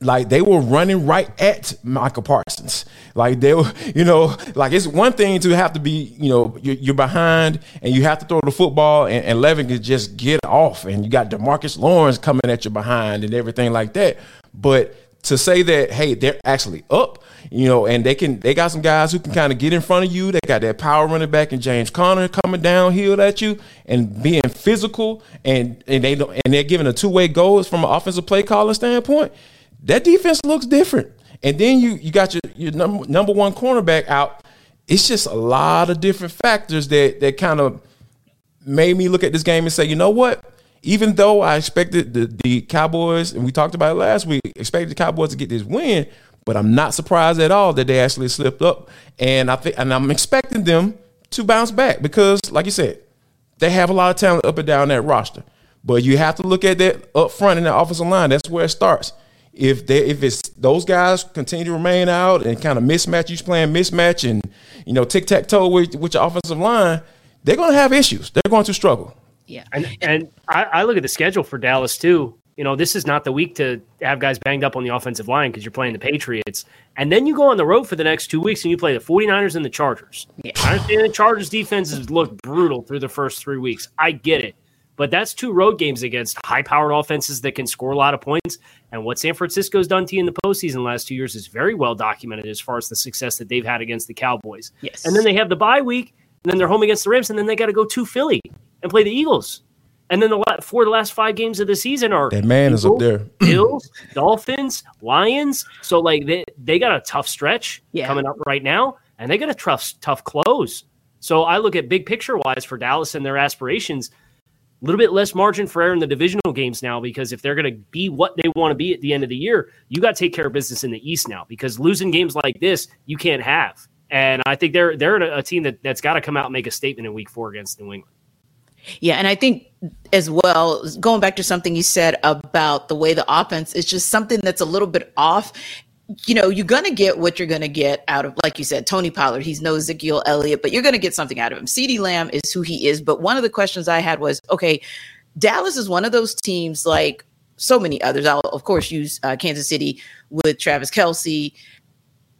E: like they were running right at Michael Parsons. Like they were, you know, like it's one thing to have to be, you know, you're, behind and you have to throw the football and, and Levin can just get off and you got Demarcus Lawrence coming at you behind and everything like that. But to say that, hey, they're actually up, you know, and they can they got some guys who can kind of get in front of you. They got that power running back and James Conner coming downhill at you and being physical and and they don't and they're giving a two way goals from an offensive play calling standpoint that defense looks different. And then you you got your, your number number one cornerback out. It's just a lot of different factors that that kind of made me look at this game and say, you know what? Even though I expected the, the Cowboys, and we talked about it last week, expected the Cowboys to get this win, But I'm not surprised at all that they actually slipped up. And I think and I'm expecting them to bounce back because, like you said, they have a lot of talent up and down that roster. But you have to look at that up front in the offensive line. That's where it starts. If they if it's those guys continue to remain out and kind of mismatch, you playing mismatch and you know tic tac toe with, with your offensive line, they're going to have issues. They're going to struggle.
B: Yeah.
A: And and I, I look at the schedule for Dallas too. You know, this is not the week to have guys banged up on the offensive line because you're playing the Patriots. And then you go on the road for the next two weeks and you play the 49ers and the Chargers.
B: Yeah.
A: I understand the Chargers defenses look brutal through the first three weeks. I get it. But that's two road games against high powered offenses that can score a lot of points. And what San Francisco's done to you in the postseason the last two years is very well documented as far as the success that they've had against the Cowboys.
B: Yes.
A: And then they have the bye week, and then they're home against the Rams, and then they got to go to Philly and play the Eagles. And then the la- four of the last five games of the season are
E: That man is up there.
A: Bills, Dolphins, Lions. So like they they got a tough stretch
B: Yeah.
A: coming up right now, and they got a tough tough close. So I look at big picture wise for Dallas and their aspirations. A little bit less margin for error in the divisional games now because if they're going to be what they want to be at the end of the year, you got to take care of business in the East now because losing games like this you can't have. And I think they're they're a, team that that's got to come out and make a statement in Week Four against New England.
B: Yeah, and I think as well, going back to something you said about the way the offense is just something that's a little bit off. You know, you're going to get what you're going to get out of, like you said, Tony Pollard. He's no Ezekiel Elliott, but you're going to get something out of him. CeeDee Lamb is who he is. But one of the questions I had was okay, Dallas is one of those teams like so many others. I'll, of course, use uh, Kansas City with Travis Kelce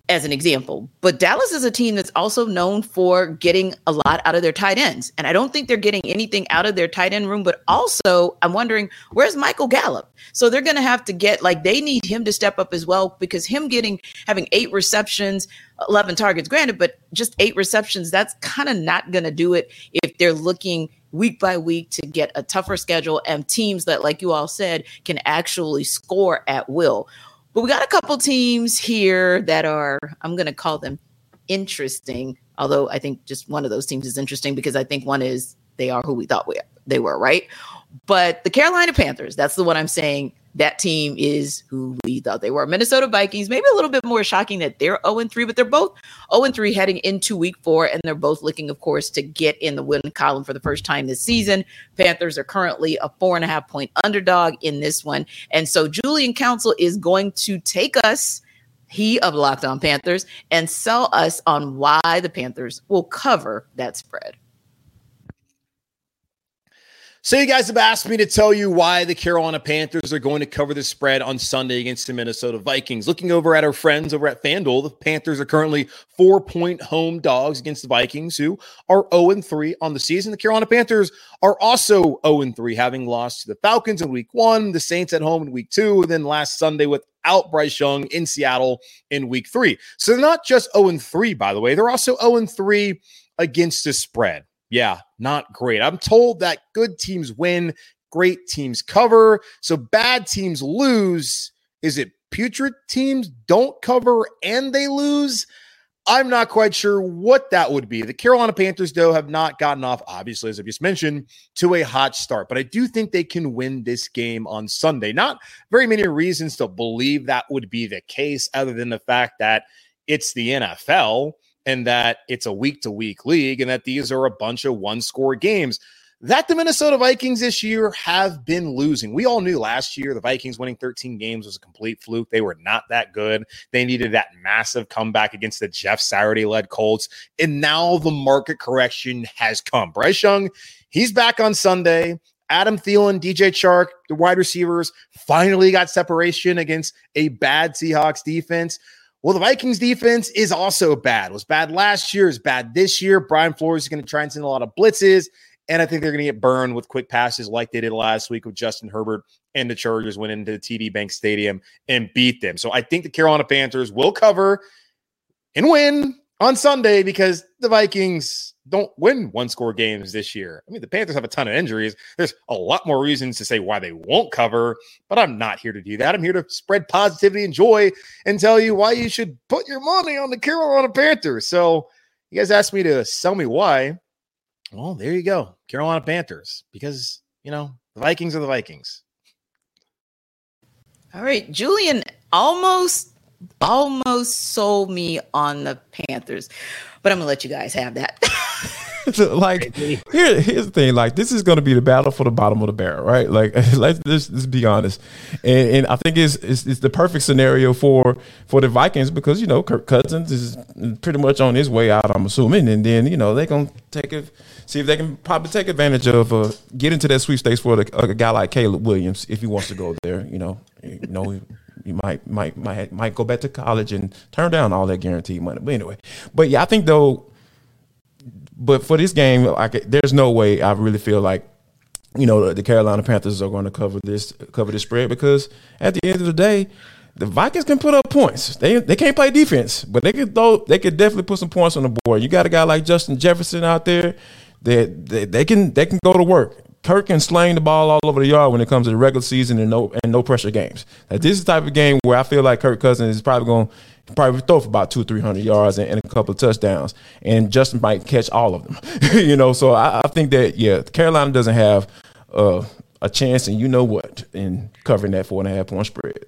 B: as an example. But Dallas is a team that's also known for getting a lot out of their tight ends. And I don't think they're getting anything out of their tight end room, but also I'm wondering where's Michael Gallup? So they're going to have to get like they need him to step up as well because him getting having eight receptions, 11 targets granted, but just eight receptions, that's kind of not going to do it if they're looking week by week to get a tougher schedule and teams that like you all said can actually score at will. But we got a couple teams here that are, I'm going to call them interesting. Although I think just one of those teams is interesting because I think one is they are who we thought we, they were, right? But the Carolina Panthers, that's the one I'm saying. That team is who we thought they were. Minnesota Vikings, maybe a little bit more shocking that they're 0 3, but they're both 0 3 heading into week four. And they're both looking, of course, to get in the win column for the first time this season. Panthers are currently a four and a half point underdog in this one. And so Julian Council is going to take us he of Locked On Panthers and sell us on why the Panthers will cover that spread.
G: So you guys have asked me to tell you why the Carolina Panthers are going to cover the spread on Sunday against the Minnesota Vikings. Looking over at our friends over at FanDuel, the Panthers are currently four-point home dogs against the Vikings, who are 0-3 on the season. The Carolina Panthers are also 0-3, having lost to the Falcons in week one, the Saints at home in week two, and then last Sunday without Bryce Young in Seattle in week three. So they're not just 0-3, by the way. They're also 0-3 against the spread. Yeah, not great. I'm told that good teams win, great teams cover. So bad teams lose. Is it putrid teams don't cover and they lose? I'm not quite sure what that would be. The Carolina Panthers, though, have not gotten off, obviously, as I just mentioned, to a hot start. But I do think they can win this game on Sunday. Not very many reasons to believe that would be the case, other than the fact that it's the NFL and that it's a week to week league and that these are a bunch of one score games that the Minnesota Vikings this year have been losing. We all knew last year the Vikings winning 13 games was a complete fluke. They were not that good. They needed that massive comeback against the Jeff Saturday led Colts. And now the market correction has come. Bryce Young, he's back on Sunday. Adam Thielen, DJ Chark, the wide receivers finally got separation against a bad Seahawks defense. Well, the Vikings defense is also bad. It was bad last year, is bad this year. Brian Flores is going to try and send a lot of blitzes, and I think they're going to get burned with quick passes like they did last week with Justin Herbert and the Chargers went into the TD Bank Stadium and beat them. So I think the Carolina Panthers will cover and win on Sunday because the Vikings don't win one score games this year. I mean, the Panthers have a ton of injuries. There's a lot more reasons to say why they won't cover, but I'm not here to do that. I'm here to spread positivity and joy and tell you why you should put your money on the Carolina Panthers. So, you guys asked me to sell me why. Well, there you go. Carolina Panthers, because, you know, the Vikings are the Vikings.
B: All right, Julian almost almost sold me on the Panthers, but I'm gonna let you guys have that.
E: like here, here's the thing. Like this is going to be the battle for the bottom of the barrel, right? Like let's, let's, let's be honest. And, and I think it's, it's, it's the perfect scenario for for the Vikings because you know Kirk Cousins is pretty much on his way out. I'm assuming, and then you know they're gonna take it, see if they can probably take advantage of uh, get into that sweepstakes for the, a guy like Caleb Williams if he wants to go there. You know, you know. You might might might might go back to college and turn down all that guaranteed money. But anyway, but yeah, I think though but for this game, there's no way I really feel like you know the Carolina Panthers are going to cover this cover this spread because at the end of the day, the Vikings can put up points. They they can't play defense, but they could throw. They could definitely put some points on the board. You got a guy like Justin Jefferson out there that they, they, can they can go to work. Kirk can sling the ball all over the yard when it comes to the regular season and no and no pressure games. Now, this is the type of game where I feel like Kirk Cousins is probably going probably throw for about two, three hundred yards and, and, a couple of touchdowns, and Justin might catch all of them. you know, so I, I, think that yeah, Carolina doesn't have uh, a chance, and you know what, in covering that four and a half point spread.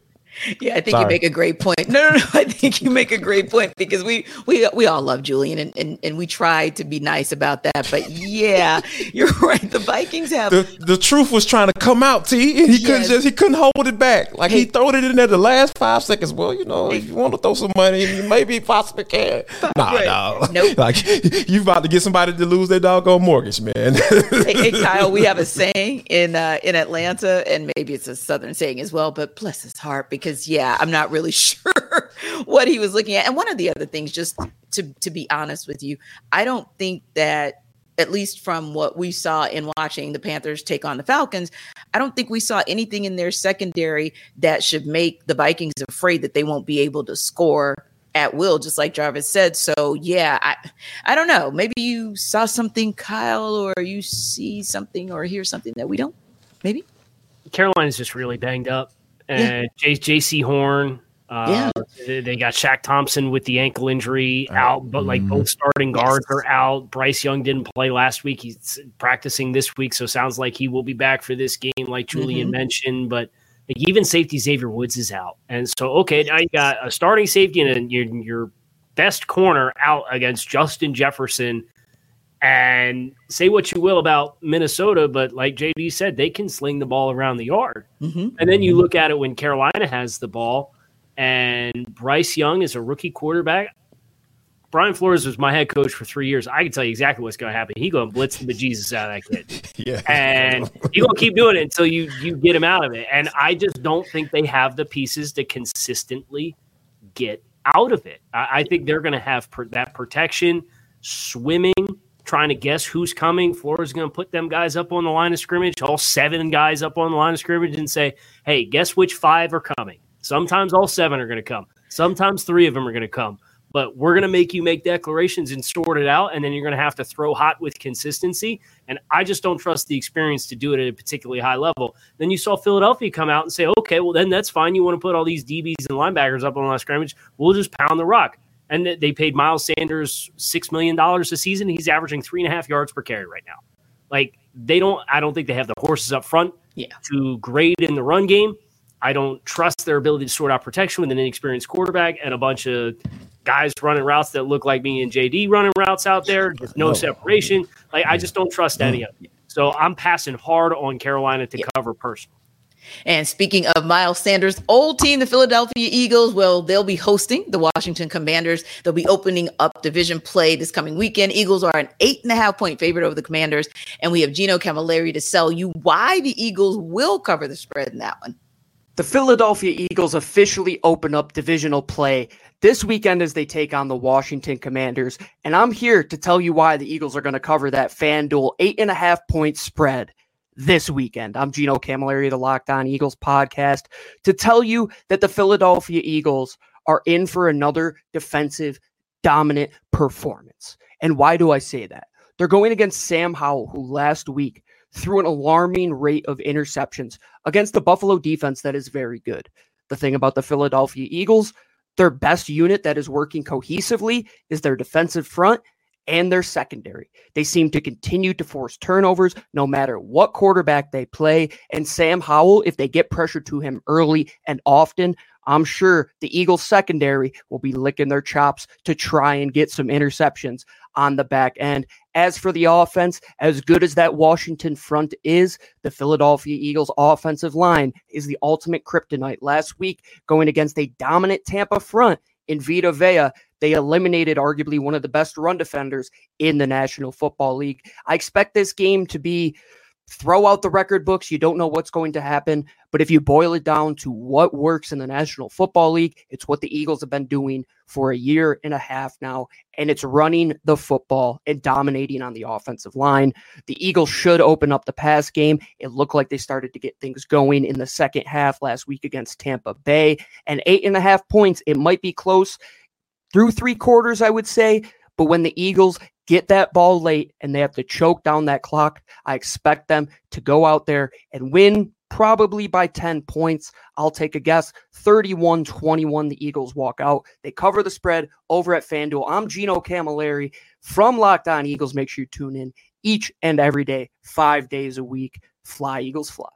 B: Yeah, I think Sorry. you make a great point. No, no, no. I think you make a great point because we we we all love Julian and, and, and we try to be nice about that. But yeah, you're right. The Vikings have
E: the, the truth was trying to come out, T, and he yes. couldn't just he couldn't hold it back. Like hey. he threw it in there the last five seconds. Well, you know, if you want to throw some money, you maybe possibly can. Nah, right. no. Nope. Like you about to get somebody to lose their doggone mortgage, man.
B: hey, hey, Kyle, we have a saying in uh, in Atlanta, and maybe it's a southern saying as well, but bless his heart because because yeah, I'm not really sure what he was looking at. And one of the other things, just to to be honest with you, I don't think that at least from what we saw in watching the Panthers take on the Falcons, I don't think we saw anything in their secondary that should make the Vikings afraid that they won't be able to score at will, just like Jarvis said. So yeah, I I don't know. Maybe you saw something, Kyle, or you see something or hear something that we don't. Maybe.
A: Carolina's just really banged up and yeah. Jaycee Horn. Uh, yeah. They got Shaq Thompson with the ankle injury out, but like both mm-hmm. starting guards yes. are out. Bryce Young didn't play last week. He's practicing this week, so sounds like he will be back for this game, like Julian mm-hmm. mentioned. But like, even safety Xavier Woods is out, and so okay, now you got a starting safety and your your best corner out against Justin Jefferson and say what you will about Minnesota, but like JD said, they can sling the ball around the yard. Mm-hmm. And then you look at it when Carolina has the ball, and Bryce Young is a rookie quarterback. Brian Flores was my head coach for three years. I can tell you exactly what's going to happen. He going to blitz the bejesus out of that kid, yeah, and he going to keep doing it until you you get him out of it. And I just don't think they have the pieces to consistently get out of it. I, I think they're going to have per, that protection, swimming trying to guess who's coming. Flores's going to put them guys up on the line of scrimmage, all seven guys up on the line of scrimmage, and say, hey, guess which five are coming? Sometimes all seven are going to come. Sometimes three of them are going to come. But we're going to make you make declarations and sort it out. And then you're going to have to throw hot with consistency. And I just don't trust the experience to do it at a particularly high level. Then you saw Philadelphia come out and say, okay, well, then that's fine. You want to put all these DBs and linebackers up on the line of scrimmage. We'll just pound the rock and they paid Miles Sanders six million dollars a season. He's averaging three and a half yards per carry right now. Like they don't, I don't think they have the horses up front
B: yeah.
A: to grade in the run game. I don't trust their ability to sort out protection with an inexperienced quarterback and a bunch of guys running routes that look like me and JD running routes out there. Just no separation. Like I just don't trust any mm-hmm. of them. So I'm passing hard on Carolina to yeah. cover personally.
B: And speaking of Miles Sanders' old team, the Philadelphia Eagles, well, they'll be hosting the Washington Commanders. They'll be opening up division play this coming weekend. Eagles are an eight and a half point favorite over the Commanders. And we have Gino Camilleri to sell you why the Eagles will cover the spread in that one.
H: The Philadelphia Eagles officially open up divisional play this weekend as they take on the Washington Commanders. And I'm here to tell you why the Eagles are going to cover that FanDuel eight and a half point spread this weekend. I'm Gino Camilleri, the Locked On Eagles podcast, to tell you that the Philadelphia Eagles are in for another defensive dominant performance. And why do I say that? They're going against Sam Howell, who last week threw an alarming rate of interceptions against the Buffalo defense that is very good. The thing about the Philadelphia Eagles, their best unit that is working cohesively is their defensive front and their secondary. They seem to continue to force turnovers no matter what quarterback they play. And Sam Howell, if they get pressure to him early and often, I'm sure the Eagles secondary will be licking their chops to try and get some interceptions on the back end. As for the offense, as good as that Washington front is, the Philadelphia Eagles offensive line is the ultimate kryptonite. Last week, going against a dominant Tampa front in Vita Vea, they eliminated arguably one of the best run defenders in the National Football League. I expect this game to be throw out the record books. You don't know what's going to happen. But if you boil it down to what works in the National Football League, it's what the Eagles have been doing for a year and a half now. And it's running the football and dominating on the offensive line. The Eagles should open up the pass game. It looked like they started to get things going in the second half last week against Tampa Bay. And eight and a half points, it might be close through three quarters, I would say. But when the Eagles get that ball late and they have to choke down that clock, I expect them to go out there and win probably by 10 points. I'll take a guess 31 21. The Eagles walk out. They cover the spread over at FanDuel. I'm Gino Camilleri from Locked On Eagles. Make sure you tune in each and every day, five days a week. Fly, Eagles, fly.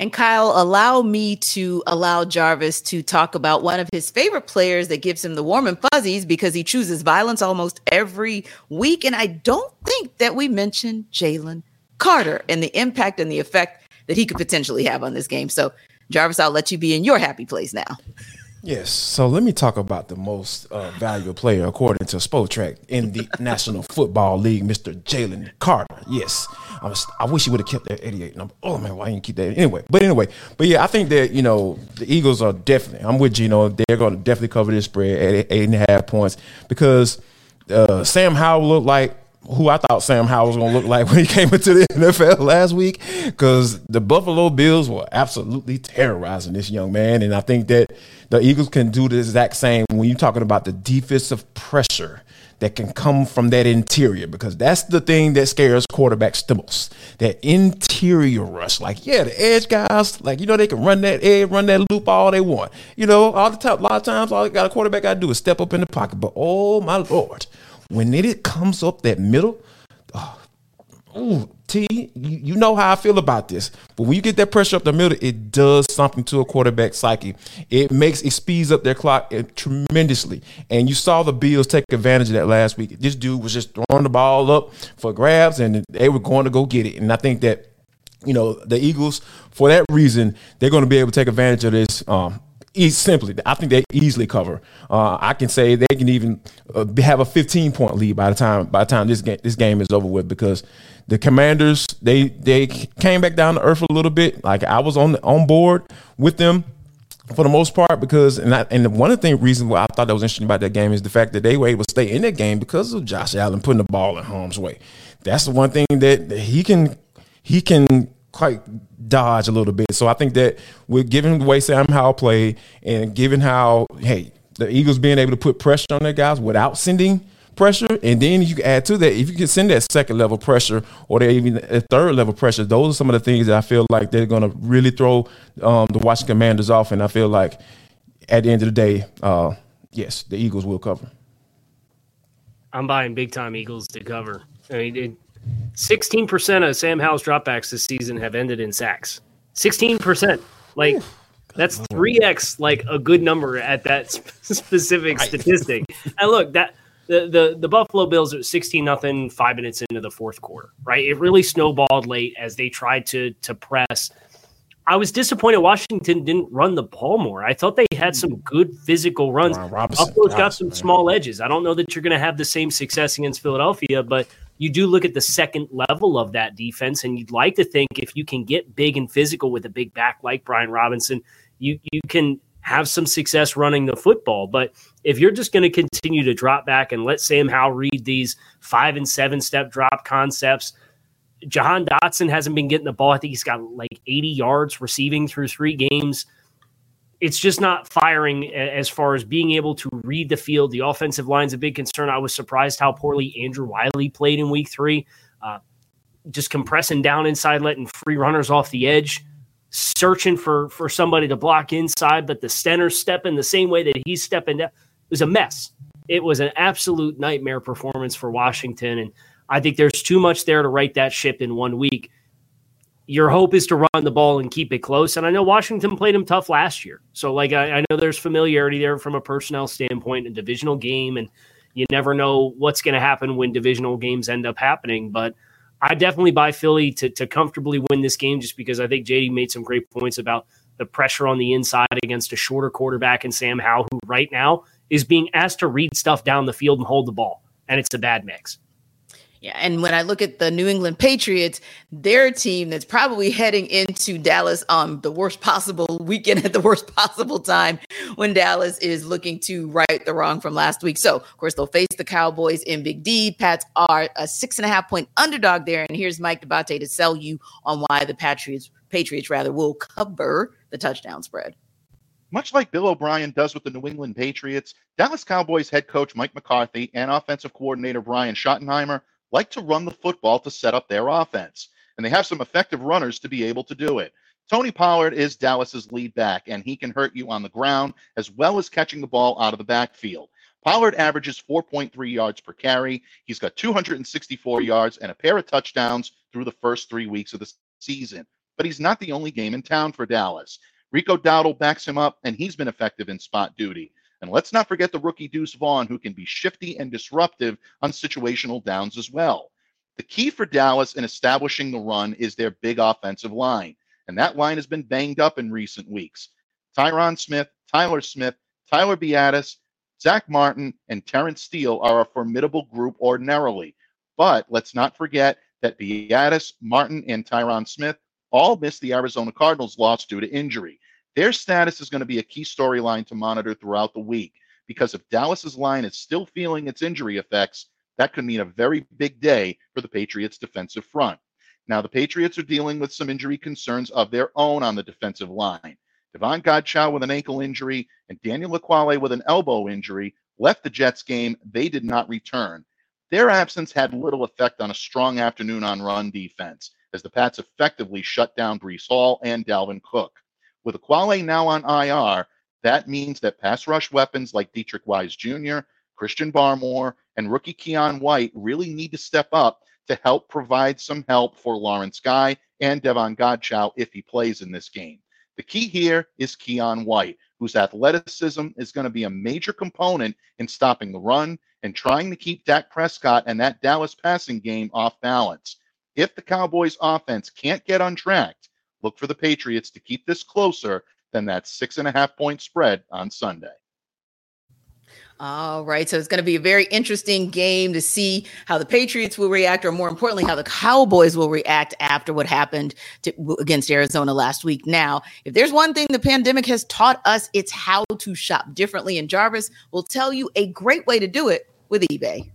B: And Kyle, allow me to allow Jarvis to talk about one of his favorite players that gives him the warm and fuzzies because he chooses violence almost every week. And I don't think that we mentioned Jalen Carter and the impact and the effect that he could potentially have on this game. So, Jarvis, I'll let you be in your happy place now.
E: Yes. So let me talk about the most uh, valuable player according to Spotrac in the National Football League, Mr. Jalen Carter. Yes. I was. I wish he would have kept that 88 number. Oh man, why didn't keep that? Anyway, but anyway, but yeah, I think that you know the Eagles are definitely. I'm with Gino. They're going to definitely cover this spread at eight, eight and a half points because uh, Sam Howell looked like who I thought Sam Howell was going to look like when he came into the NFL last week because the Buffalo Bills were absolutely terrorizing this young man. And I think that the Eagles can do the exact same when you're talking about the defensive pressure that can come from that interior because that's the thing that scares quarterbacks the most. That interior rush. Like, yeah, the edge guys, like, you know, they can run that edge, run that loop all they want. You know, all the time, a lot of times, all got a quarterback got to do is step up in the pocket. But oh my lord, when it comes up that middle, oh, ooh, T, you, you know how I feel about this. But when you get that pressure up the middle, it does something to a quarterback psyche. It makes it speeds up their clock eh, tremendously. And you saw the Bills take advantage of that last week. This dude was just throwing the ball up for grabs, and they were going to go get it. And I think that you know the Eagles, for that reason, they're going to be able to take advantage of this. Um, simply, I think they easily cover. Uh, I can say they can even uh, have a 15 point lead by the time by the time this game this game is over with because the Commanders they they came back down to earth a little bit. Like I was on on board with them for the most part because and I, and one of the thing reasons why I thought that was interesting about that game is the fact that they were able to stay in that game because of Josh Allen putting the ball in harm's way. That's the one thing that, that he can he can quite dodge a little bit. So I think that with given the way Sam Howell played and given how hey the Eagles being able to put pressure on their guys without sending pressure, and then you can add to that if you can send that second level pressure or even a third level pressure. Those are some of the things that I feel like they're going to really throw um, the Washington Commanders off, and I feel like at the end of the day, uh, yes, the Eagles will cover.
A: I'm buying big time Eagles to cover. I mean, it, 16% of Sam Howell's dropbacks this season have ended in sacks. 16%. Like Ooh, that's 3x like a good number at that specific statistic. and look, that the, the the Buffalo Bills are 16 nothing 5 minutes into the fourth quarter, right? It really snowballed late as they tried to to press. I was disappointed Washington didn't run the ball more. I thought they had some good physical runs. Buffalo's got some small edges. I don't know that you're going to have the same success against Philadelphia, but you do look at the second level of that defense, and you'd like to think if you can get big and physical with a big back like Brian Robinson, you you can have some success running the football. But if you're just going to continue to drop back and let Sam Howell read these five and seven step drop concepts, Jahan Dotson hasn't been getting the ball. I think he's got like 80 yards receiving through three games it's just not firing as far as being able to read the field. The offensive line's a big concern. I was surprised how poorly Andrew Wylie played in week three. Uh, just compressing down inside, letting free runners off the edge, searching for for somebody to block inside, but the center stepping the same way that he's stepping down. It was a mess. It was an absolute nightmare performance for Washington. And I think there's too much there to right that ship in one week your hope is to run the ball and keep it close. And I know Washington played him tough last year. So, like, I, I know there's familiarity there from a personnel standpoint, a divisional game, and you never know what's going to happen when divisional games end up happening. But I definitely buy Philly to, to comfortably win this game just because I think JD made some great points about the pressure on the inside against a shorter quarterback and Sam Howell, who right now is being asked to read stuff down the field and hold the ball. And it's a bad mix.
B: Yeah, and when I look at the New England Patriots, their team that's probably heading into Dallas on the worst possible weekend at the worst possible time when Dallas is looking to right the wrong from last week. So, of course, they'll face the Cowboys in Big D. Pats are a six and a half point underdog there. And here's Mike D'Abate to sell you on why the Patriots, Patriots rather, will cover the touchdown spread.
I: Much like Bill O'Brien does with the New England Patriots, Dallas Cowboys head coach Mike McCarthy and offensive coordinator Brian Schottenheimer like to run the football to set up their offense, and they have some effective runners to be able to do it. Tony Pollard is Dallas's lead back, and he can hurt you on the ground as well as catching the ball out of the backfield. Pollard averages 4.3 yards per carry. He's got 264 yards and a pair of touchdowns through the first three weeks of the season. But he's not the only game in town for Dallas. Rico Dowdle backs him up, and he's been effective in spot duty. And let's not forget the rookie Deuce Vaughn, who can be shifty and disruptive on situational downs as well. The key for Dallas in establishing the run is their big offensive line, and that line has been banged up in recent weeks. Tyron Smith, Tyler Smith, Tyler Biadasz, Zach Martin, and Terence Steele are a formidable group ordinarily. But let's not forget that Biadasz, Martin, and Tyron Smith all missed the Arizona Cardinals loss due to injury. Their status is going to be a key storyline to monitor throughout the week because if Dallas's line is still feeling its injury effects, that could mean a very big day for the Patriots' defensive front. Now, the Patriots are dealing with some injury concerns of their own on the defensive line. Davon Godchaux with an ankle injury and Daniel Ekuale with an elbow injury left the Jets game. They did not return. Their absence had little effect on a strong afternoon on run defense, as the Pats effectively shut down Breece Hall and Dalvin Cook. With Ekuale now on IR, that means that pass rush weapons like Deatrich Wise Jr., Christian Barmore, and rookie Keion White really need to step up to help provide some help for Lawrence Guy and Davon Godchaux if he plays in this game. The key here is Keion White, whose athleticism is going to be a major component in stopping the run and trying to keep Dak Prescott and that Dallas passing game off balance. If the Cowboys offense can't get untracked, Look for the Patriots to keep this closer than that six and a half point spread on Sunday.
B: All right. So it's going to be a very interesting game to see how the Patriots will react, or more importantly, how the Cowboys will react after what happened to, against Arizona last week. Now, if there's one thing the pandemic has taught us, it's how to shop differently. And Jarvis will tell you a great way to do it with eBay.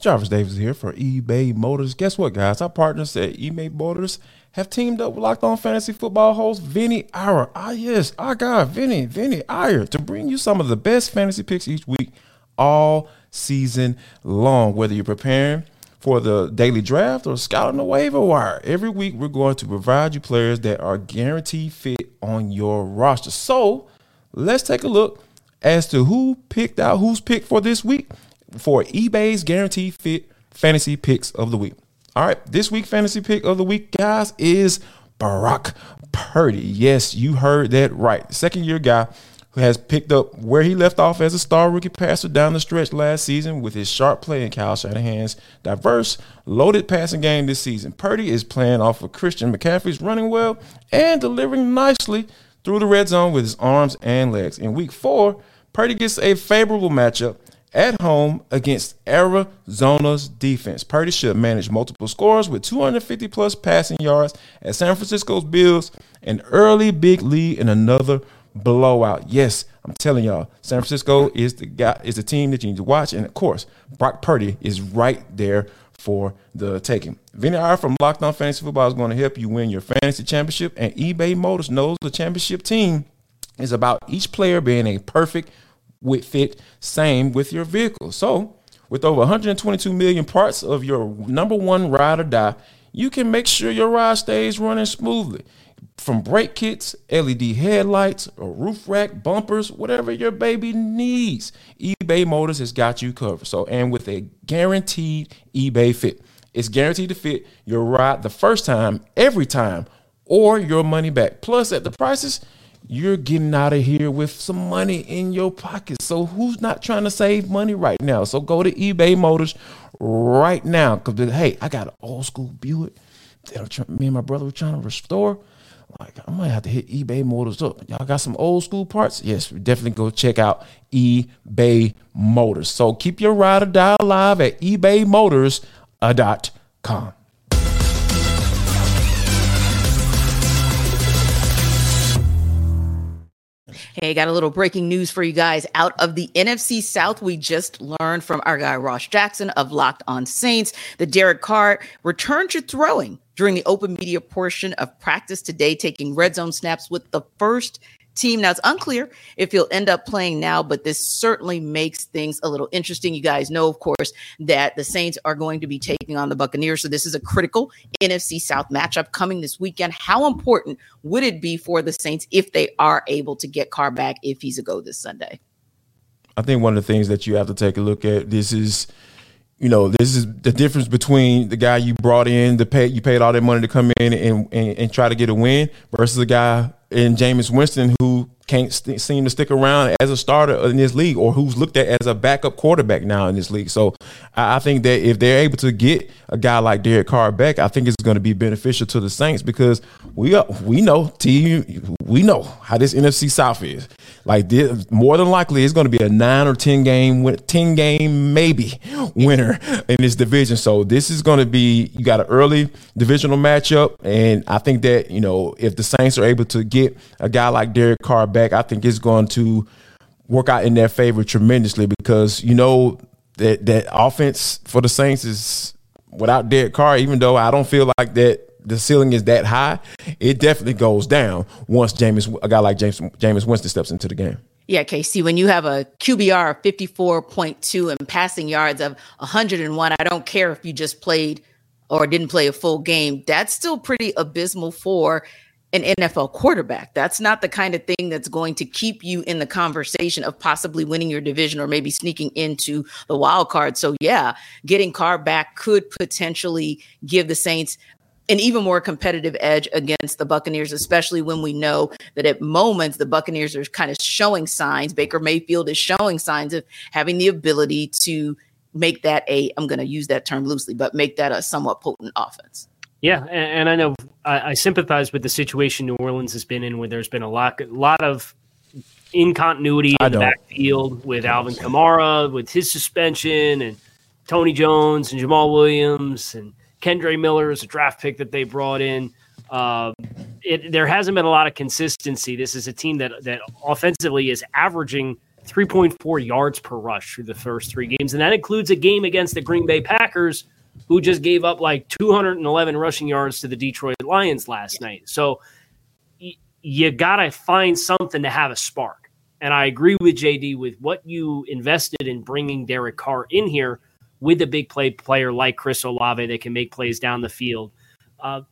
E: Jarvis Davis here for eBay Motors. Guess what, guys? Our partners at eBay Motors have teamed up with Locked On Fantasy Football host Vinny Iyer. Ah, yes, our guy, Vinny, Vinny Iyer, to bring you some of the best fantasy picks each week all season long. Whether you're preparing for the daily draft or scouting the waiver wire, every week we're going to provide you players that are guaranteed fit on your roster. So let's take a look as to who picked out who's picked for this week for eBay's guaranteed fit fantasy picks of the week. All right, this week fantasy pick of the week, guys, is Brock Purdy. Yes, you heard that right. Second year guy who has picked up where he left off as a star rookie passer down the stretch last season with his sharp play in Kyle Shanahan's diverse, loaded passing game this season. Purdy is playing off of Christian McCaffrey's running well and delivering nicely through the red zone with his arms and legs. In week four, Purdy gets a favorable matchup at home against Arizona's defense. Purdy should manage multiple scores with 250 plus passing yards at San Francisco's Bills, an early big lead in another blowout. Yes, I'm telling y'all, San Francisco is the guy is the team that you need to watch, and of course, Brock Purdy is right there for the taking. Vinny Iyer from Locked On Fantasy Football is going to help you win your fantasy championship, and eBay Motors knows the championship team is about each player being a perfect with fit same with your vehicle. So, with over 122 million parts of your number one ride or die, you can make sure your ride stays running smoothly. From brake kits, LED headlights, or roof rack bumpers, whatever your baby needs, eBay Motors has got you covered. So, and with a guaranteed eBay fit, It's guaranteed to fit your ride the first time, every time, or your money back. Plus, at the prices, you're getting out of here with some money in your pocket. So who's not trying to save money right now? So go to eBay Motors right now. Cause hey, I got an old school Buick. Me and my brother were trying to restore. Like I might have to hit eBay Motors up. Y'all got some old school parts? Yes, definitely go check out eBay Motors. So keep your ride or die alive at ebaymotors.com.
B: Hey, got a little breaking news for you guys out of the NFC South. We just learned from our guy Ross Jackson of Locked On Saints that Derek Carr returned to throwing during the open media portion of practice today, taking red zone snaps with the first team. Now, it's unclear if he'll end up playing now, but this certainly makes things a little interesting. You guys know, of course, that the Saints are going to be taking on the Buccaneers. So, this is a critical NFC South matchup coming this weekend. How important would it be for the Saints if they are able to get Carr back if he's a go this Sunday?
E: I think one of the things that you have to take a look at this is you know, this is the difference between the guy you brought in to pay, you paid all that money to come in and, and, and try to get a win versus a guy in Jameis Winston who can't st- seem to stick around as a starter in this league or who's looked at as a backup quarterback now in this league. So I, I think that if they're able to get a guy like Derek Carr back, I think it's going to be beneficial to the Saints because we are, we know T we know how this NFC South is. Like this, more than likely, it's going to be a nine or ten game, ten game maybe winner in this division. So this is going to be you got an early divisional matchup, and I think that you know if the Saints are able to get a guy like Derek Carr back, I think it's going to work out in their favor tremendously because you know that that offense for the Saints is without Derek Carr. Even though I don't feel like that the ceiling is that high, it definitely goes down once James a guy like James Jameis Winston steps into the game.
B: Yeah, Casey, when you have a QBR of 54.2 and passing yards of 101, I don't care if you just played or didn't play a full game. That's still pretty abysmal for an NFL quarterback. That's not the kind of thing that's going to keep you in the conversation of possibly winning your division or maybe sneaking into the wild card. So, yeah, getting Carr back could potentially give the Saints an even more competitive edge against the Buccaneers, especially when we know that at moments the Buccaneers are kind of showing signs. Baker Mayfield is showing signs of having the ability to make that a, I'm going to use that term loosely, but make that a somewhat potent offense.
A: Yeah, and, and I know I, I, sympathize with the situation New Orleans has been in, where there's been a lot, a lot of incontinuity in the backfield with Alvin Kamara, with his suspension, and Tony Jones and Jamaal Williams, and Kendre Miller is a draft pick that they brought in. Uh, it, there hasn't been a lot of consistency. This is a team that that offensively is averaging 3.4 yards per rush through the first three games, and that includes a game against the Green Bay Packers, who just gave up like 211 rushing yards to the Detroit Lions last night. So y- you got to find something to have a spark. And I agree with JD with what you invested in bringing Derek Carr in here with a big play player like Chris Olave that can make plays down the field. Uh,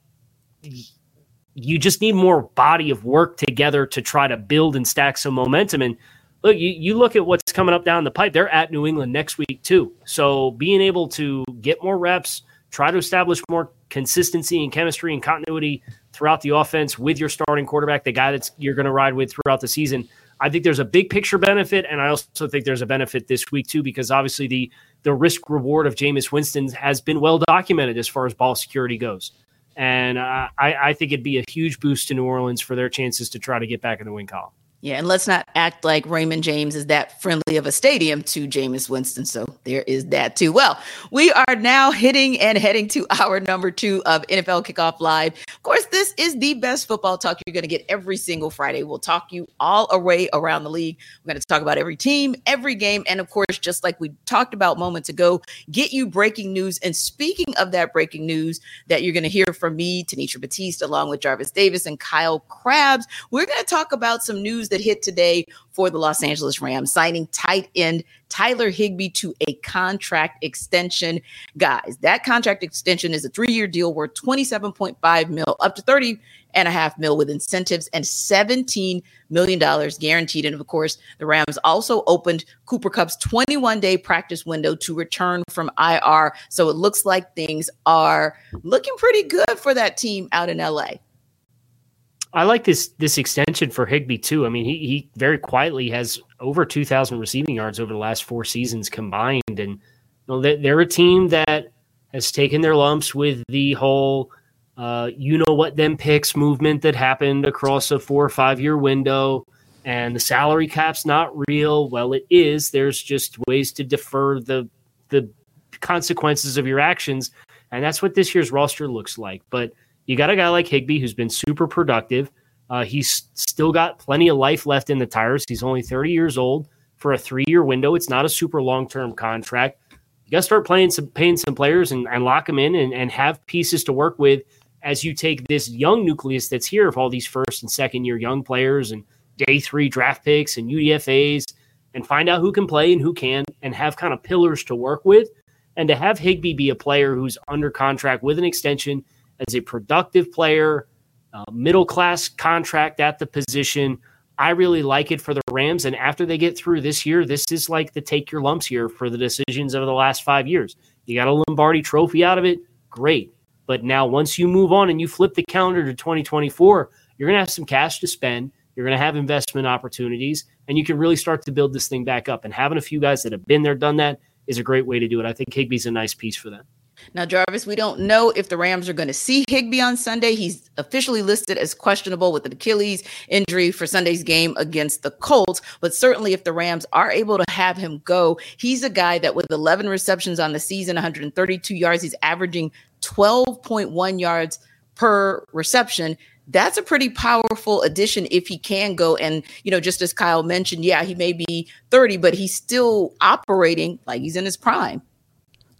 A: you just need more body of work together to try to build and stack some momentum. And look, you, you look at what's coming up down the pipe. They're at New England next week too. So being able to get more reps, try to establish more consistency and chemistry and continuity throughout the offense with your starting quarterback, the guy that's you're going to ride with throughout the season. I think there's a big picture benefit, and I also think there's a benefit this week too, because obviously the the risk reward of Jameis Winston has been well documented as far as ball security goes, and uh, I, I think it'd be a huge boost to New Orleans for their chances to try to get back in the win column.
B: Yeah, and let's not act like Raymond James is that friendly of a stadium to Jameis Winston. So there is that too. Well, we are now hitting and heading to our number two of NFL Kickoff Live. Of course, this is the best football talk you're going to get every single Friday. We'll talk you all array around the league. We're going to talk about every team, every game, and of course, just like we talked about moments ago, get you breaking news. And speaking of that breaking news that you're going to hear from me, Tanitra Batiste, along with Jarvis Davis and Kyle Crabbs, we're going to talk about some news that hit today for the Los Angeles Rams, signing tight end Tyler Higbee to a contract extension. Guys, that contract extension is a three year deal worth 27.5 mil up to 30 and a half mil with incentives and 17 million dollars guaranteed. And of course, the Rams also opened Cooper Kupp's 21 day practice window to return from IR. So it looks like things are looking pretty good for that team out in LA.
A: I like this this extension for Higbee too. I mean, he he very quietly has over 2,000 receiving yards over the last four seasons combined, and you know, they're a team that has taken their lumps with the whole uh, you know what them picks movement that happened across a four or five year window, and the salary cap's not real. Well, it is. There's just ways to defer the the consequences of your actions, and that's what this year's roster looks like. But you got a guy like Higbee who's been super productive. Uh, he's still got plenty of life left in the tires. He's only 30 years old for a three year window. It's not a super long term contract. You got to start playing some, paying some players and, and lock them in and, and have pieces to work with as you take this young nucleus that's here of all these first and second year young players and day three draft picks and UDFAs and find out who can play and who can and have kind of pillars to work with. And to have Higbee be a player who's under contract with an extension – as a productive player, uh, middle class contract at the position. I really like it for the Rams. And after they get through this year, this is like the take your lumps here for the decisions of the last five years. You got a Lombardi trophy out of it, great. But now, once you move on and you flip the calendar to 2024, you're going to have some cash to spend. You're going to have investment opportunities, and you can really start to build this thing back up. And having a few guys that have been there, done that is a great way to do it. I think Higbee's a nice piece for them.
B: Now, Jarvis, we don't know if the Rams are going to see Higbee on Sunday. He's officially listed as questionable with an Achilles injury for Sunday's game against the Colts. But certainly, if the Rams are able to have him go, he's a guy that with 11 receptions on the season, 132 yards, he's averaging 12.1 yards per reception that's a pretty powerful addition if he can go. And, you know, just as Kyle mentioned, yeah, he may be 30, but he's still operating like he's in his prime.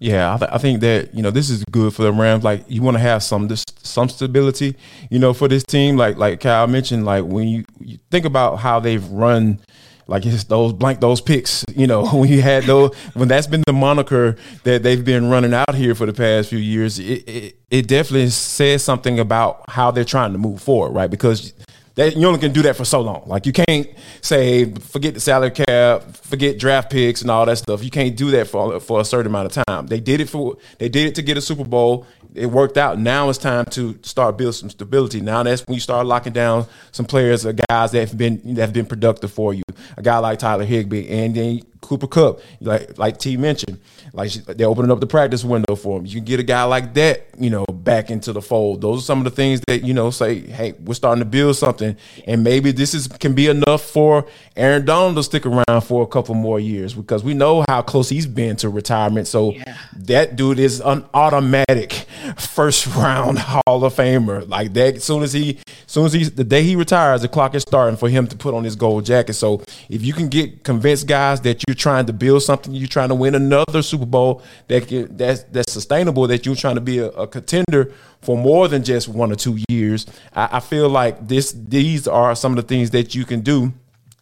E: Yeah, I, th- I, think that you know this is good for the Rams. Like you want to have some this, some stability, you know, for this team. Like like Kyle mentioned, like when you, you think about how they've run, like it's those blank those picks. You know, when you had those when that's been the moniker that they've been running out here for the past few years, it, it, it definitely says something about how they're trying to move forward, right? Because that you only can do that for so long. Like you can't say forget the salary cap, forget draft picks and all that stuff. You can't do that for for a certain amount of time. They did it for they did it to get a Super Bowl. It worked out. Now it's time to start build some stability. Now that's when you start locking down some players or guys that have been that have been productive for you. A guy like Tyler Higbee and then Cooper Kupp, like like T mentioned, like they're opening up the practice window for him. You can get a guy like that, you know, back into the fold. Those are some of the things that you know say, hey, we're starting to build something, and maybe this is can be enough for Aaron Donald to stick around for a couple more years because we know how close he's been to retirement. So yeah. that dude is an automatic first round Hall of Famer. Like that, as soon as he, as soon as he, the day he retires, the clock is starting for him to put on his gold jacket. So if you can get convinced guys that you're trying to build something, you're trying to win another Super Bowl that can, that's that's sustainable, that you're trying to be a, a contender for more than just one or two years. I, I feel like this these are some of the things that you can do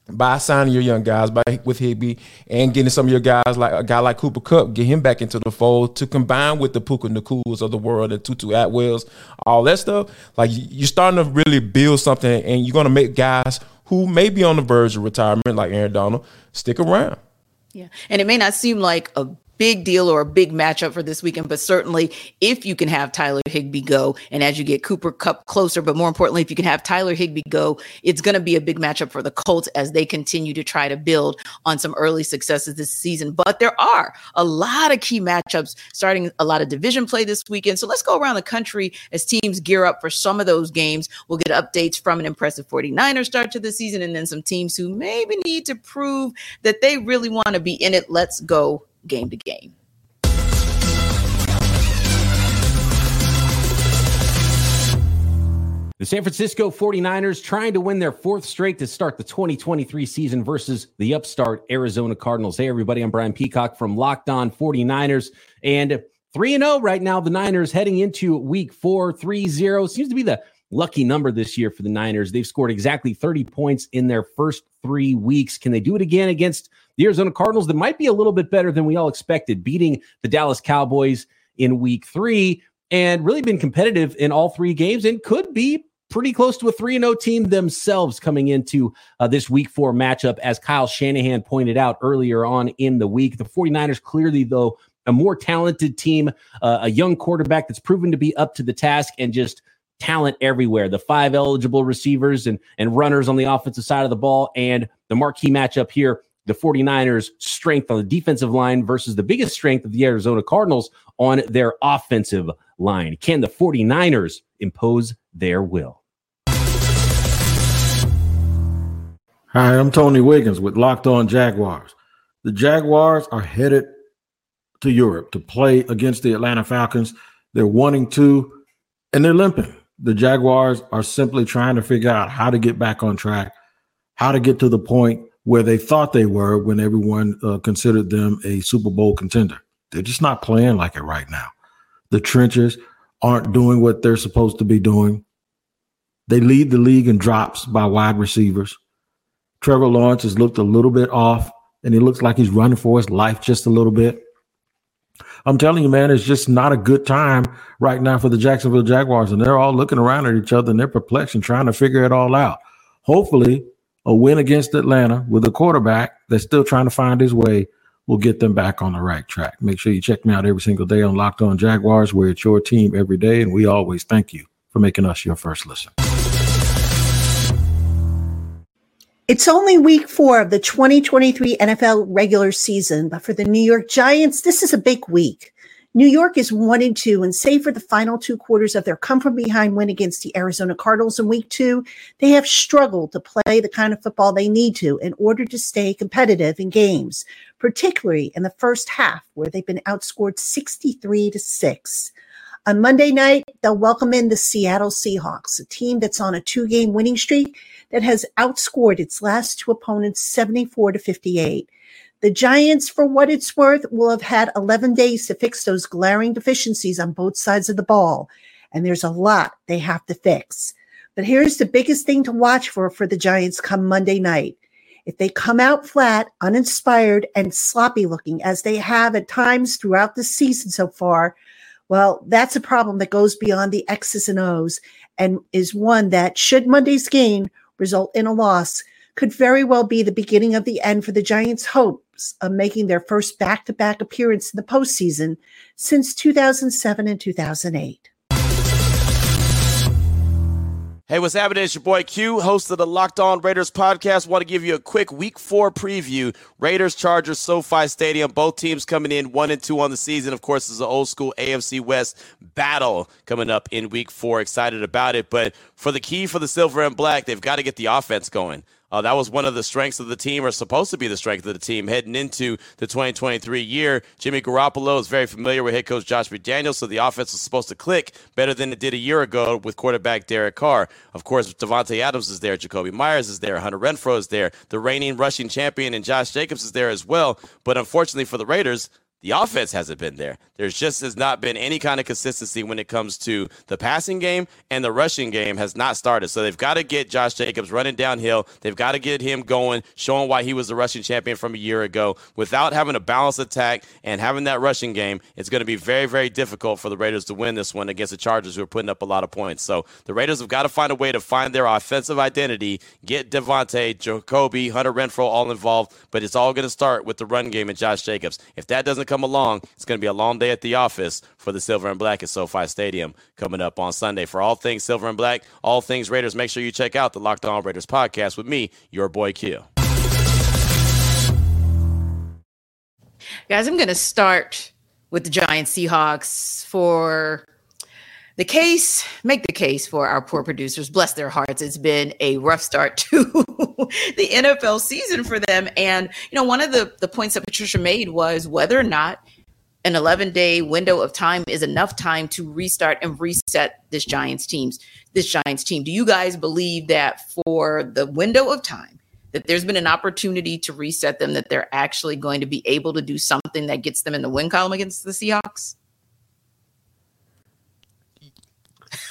E: by signing your young guys by with Higbee and getting some of your guys like a guy like Cooper Kupp, get him back into the fold to combine with the Puka Nacuas of the world and Tutu Atwells, all that stuff. Like you're starting to really build something and you're gonna make guys who may be on the verge of retirement, like Aaron Donald, stick around.
B: Yeah. And it may not seem like a big deal or a big matchup for this weekend, but certainly if you can have Tyler Higbee go and as you get Cooper Kupp closer, but more importantly, if you can have Tyler Higbee go, it's going to be a big matchup for the Colts as they continue to try to build on some early successes this season. But there are a lot of key matchups starting a lot of division play this weekend. So let's go around the country as teams gear up for some of those games. We'll get updates from an impressive 49er start to the season and then some teams who maybe need to prove that they really want to be in it. Let's go game to game.
J: The San Francisco 49ers trying to win their fourth straight to start the 2023 season versus the upstart Arizona Cardinals. Hey, everybody, I'm Brian Peacock from Locked On 49ers. And 3 0 right now, the Niners heading into week four, 3 0. Seems to be the lucky number this year for the Niners. They've scored exactly 30 points in their first three weeks. Can they do it again against the Arizona Cardinals that might be a little bit better than we all expected, beating the Dallas Cowboys in week three and really been competitive in all three games and could be pretty close to a 3 0 team themselves coming into uh, this week four matchup, as Kyle Shanahan pointed out earlier on in the week. The 49ers clearly, though, a more talented team, uh, a young quarterback that's proven to be up to the task and just talent everywhere. The five eligible receivers and, and runners on the offensive side of the ball, and the marquee matchup here. The 49ers' strength on the defensive line versus the biggest strength of the Arizona Cardinals on their offensive line. Can the 49ers impose their will?
K: Hi, I'm Tony Wiggins with Locked On Jaguars. The Jaguars are headed to Europe to play against the Atlanta Falcons. They're wanting to, and they're limping. The Jaguars are simply trying to figure out how to get back on track, how to get to the point where they thought they were when everyone uh, considered them a Super Bowl contender. They're just not playing like it right now. The trenches aren't doing what they're supposed to be doing. They lead the league in drops by wide receivers. Trevor Lawrence has looked a little bit off, and he looks like he's running for his life just a little bit. I'm telling you, man, it's just not a good time right now for the Jacksonville Jaguars, and they're all looking around at each other and they're perplexed and trying to figure it all out. Hopefully, a win against Atlanta with a quarterback that's still trying to find his way will get them back on the right track. Make sure you check me out every single day on Locked On Jaguars, where it's your team every day, and we always thank you for making us your first listen.
L: It's only week four of the 2023 NFL regular season, but for the New York Giants, this is a big week. New York is one and two, and save for the final two quarters of their come from behind win against the Arizona Cardinals in week two, they have struggled to play the kind of football they need to in order to stay competitive in games, particularly in the first half, where they've been outscored 63 to 6. On Monday night, they'll welcome in the Seattle Seahawks, a team that's on a two game winning streak that has outscored its last two opponents 74 to 58. The Giants, for what it's worth, will have had 11 days to fix those glaring deficiencies on both sides of the ball. And there's a lot they have to fix. But here's the biggest thing to watch for for the Giants come Monday night. If they come out flat, uninspired, and sloppy looking as they have at times throughout the season so far, well, that's a problem that goes beyond the X's and O's and is one that, should Monday's game result in a loss, could very well be the beginning of the end for the Giants' hopes of uh, making their first back to back appearance in the postseason since 2007 and 2008.
M: Hey, what's happening? It's your boy Q, host of the Locked On Raiders podcast. Want to give you a quick Week Four preview. Raiders, Chargers, SoFi Stadium. Both teams coming in one and two on the season. Of course, it's an old school AFC West battle coming up in Week Four. Excited about it, but for the key for the silver and black, they've got to get the offense going. Uh, that was one of the strengths of the team, or supposed to be the strength of the team heading into the 2023 year. Jimmy Garoppolo is very familiar with head coach Josh McDaniels, so the offense was supposed to click better than it did a year ago with quarterback Derek Carr. Of course, Davante Adams is there, Jakobi Meyers is there, Hunter Renfrow is there, the reigning rushing champion and Josh Jacobs is there as well. But unfortunately for the Raiders, the offense hasn't been there. There's just has not been any kind of consistency when it comes to the passing game and the rushing game has not started. So they've got to get Josh Jacobs running downhill. They've got to get him going, showing why he was the rushing champion from a year ago. Without having a balanced attack and having that rushing game, it's going to be very, very difficult for the Raiders to win this one against the Chargers, who are putting up a lot of points. So the Raiders have got to find a way to find their offensive identity, get Davante, Jakobi, Hunter Renfrow all involved, but it's all going to start with the run game and Josh Jacobs. If that doesn't come along, it's going to be a long day at the office for the Silver and Black at SoFi Stadium coming up on Sunday. For all things Silver and Black, all things Raiders, make sure you check out the Locked On Raiders podcast with me, your boy Q.
B: Guys, I'm going to start with the Giant Seahawks for the case, make the case for our poor producers. Bless their hearts. It's been a rough start to the NFL season for them. And, you know, one of the, the points that Patricia made was whether or not an 11 day window of time is enough time to restart and reset this Giants teams, this Giants team. Do you guys believe that for the window of time that there's been an opportunity to reset them, that they're actually going to be able to do something that gets them in the win column against the Seahawks?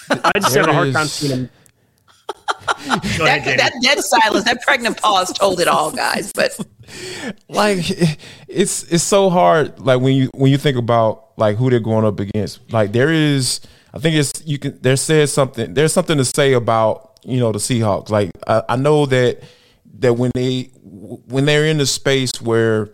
A: I just have a hard
E: There
A: time seeing him.
B: That,
A: ahead,
B: that dead silence, that pregnant pause told it all, guys. But
E: like it's it's so hard like when you when you think about like who they're going up against like there is i think it's you can there says something there's something to say about you know the seahawks like i, I know that that when they when they're in the space where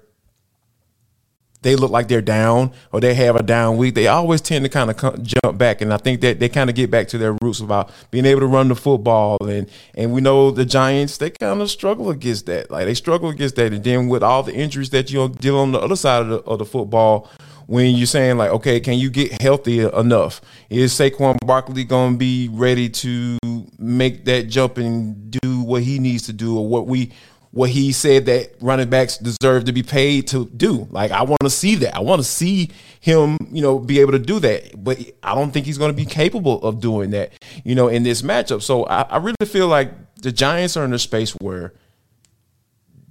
E: they look like they're down or they have a down week, they always tend to kind of come, jump back. And I think that they kind of get back to their roots about being able to run the football. And and we know the Giants, they kind of struggle against that. Like they struggle against that. And then with all the injuries that you deal on the other side of the, of the football, when you're saying like, okay, can you get healthy enough? Is Saquon Barkley going to be ready to make that jump and do what he needs to do or what we what he said that running backs deserve to be paid to do. Like I want to see that. I want to see him, you know, be able to do that. But I don't think he's going to be capable of doing that, you know, in this matchup. So I, I really feel like the Giants are in a space where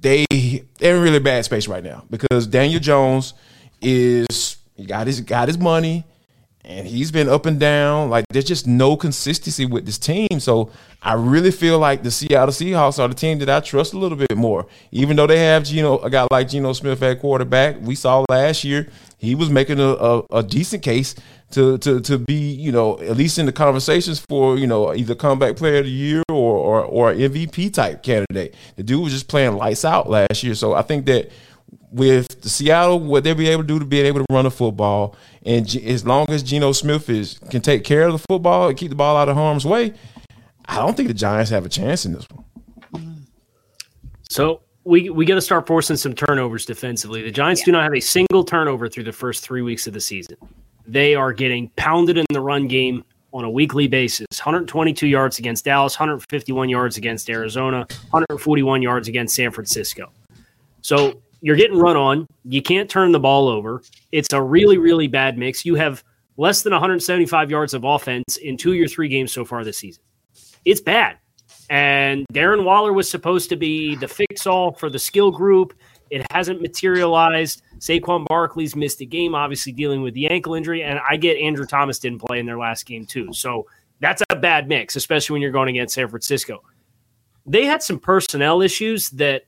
E: they they're in really bad space right now because Daniel Jones is he got his got his money and he's been up and down. Like there's just no consistency with this team. So I really feel like the Seattle Seahawks are the team that I trust a little bit more. Even though they have Geno, a guy like Geno Smith at quarterback, we saw last year he was making a, a, a decent case to to to be you know at least in the conversations for you know either comeback player of the year or or or MVP type candidate. The dude was just playing lights out last year. So I think that with Seattle, what they'll be able to do to be able to run the football, and G- as long as Geno Smith is can take care of the football and keep the ball out of harm's way, I don't think the Giants have a chance in this one.
A: So we we got to start forcing some turnovers defensively. The Giants do not have a single turnover through the first three weeks of the season. They are getting pounded in the run game on a weekly basis. 122 yards against Dallas, 151 yards against Arizona, 141 yards against San Francisco. So you're getting run on. You can't turn the ball over. It's a really, really bad mix. You have less than 175 yards of offense in two of your three games so far this season. It's bad. And Darren Waller was supposed to be the fix all for the skill group. It hasn't materialized. Saquon Barkley's missed a game, obviously dealing with the ankle injury. And I get Andrew Thomas didn't play in their last game, too. So that's a bad mix, especially when you're going against San Francisco. They had some personnel issues that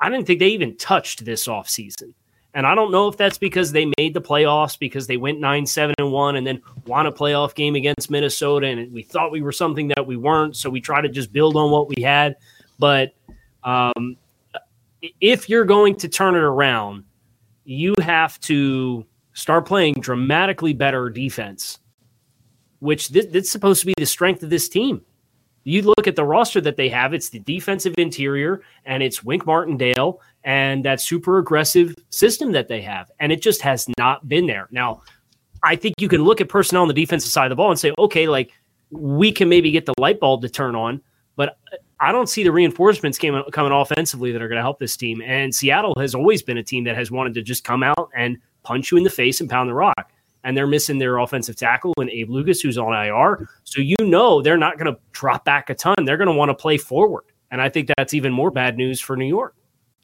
A: I didn't think they even touched this offseason. And I don't know if that's because they made the playoffs because they went 9 7 and 1 and then won a playoff game against Minnesota. And we thought we were something that we weren't. So we try to just build on what we had. But um, if you're going to turn it around, you have to start playing dramatically better defense, which is supposed to be the strength of this team. You look at the roster that they have, it's the defensive interior and it's Wink Martindale and that super aggressive system that they have. And it just has not been there. Now, I think you can look at personnel on the defensive side of the ball and say, okay, like we can maybe get the light bulb to turn on, but I don't see the reinforcements came, coming offensively that are going to help this team. And Seattle has always been a team that has wanted to just come out and punch you in the face and pound the rock. And they're missing their offensive tackle and Abe Lucas, who's on IR. So you know they're not going to drop back a ton. They're going to want to play forward. And I think that's even more bad news for New York.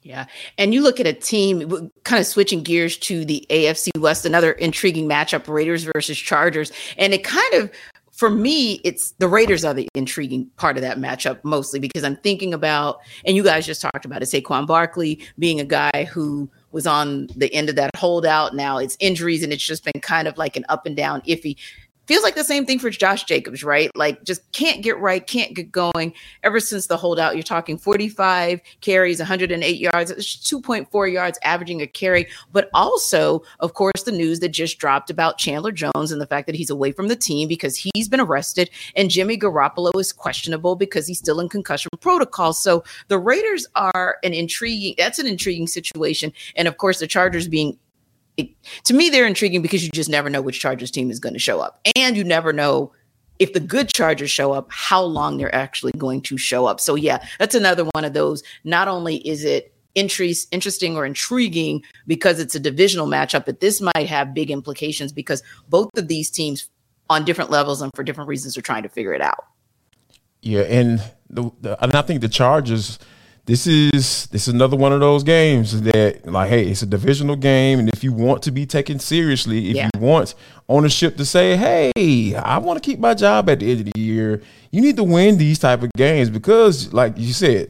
B: Yeah. And you look at a team kind of switching gears to the AFC West, another intriguing matchup Raiders versus Chargers. And it kind of, for me, it's the Raiders are the intriguing part of that matchup mostly because I'm thinking about, and you guys just talked about it, Saquon Barkley being a guy who was on the end of that holdout. Now it's injuries and it's just been kind of like an up and down iffy. Feels like the same thing for Josh Jacobs, right? Like just can't get right, can't get going. Ever since the holdout, you're talking 45 carries, 108 yards, 2.4 yards averaging a carry. But also, of course, the news that just dropped about Chandler Jones and the fact that he's away from the team because he's been arrested, and Jimmy Garoppolo is questionable because he's still in concussion protocol. So the Raiders are an intriguing. That's an intriguing situation, and of course, the Chargers being it, to me, they're intriguing because you just never know which Chargers team is going to show up. And you never know if the good Chargers show up, how long they're actually going to show up. So, yeah, that's another one of those. Not only is it interest, interesting or intriguing because it's a divisional matchup, but this might have big implications because both of these teams on different levels and for different reasons are trying to figure it out.
E: Yeah, and the, the and I think the Chargers this is this is another one of those games that like hey it's a divisional game and if you want to be taken seriously if
B: Yeah.
E: you want ownership to say hey i want to keep my job at the end of the year you need to win these type of games because like you said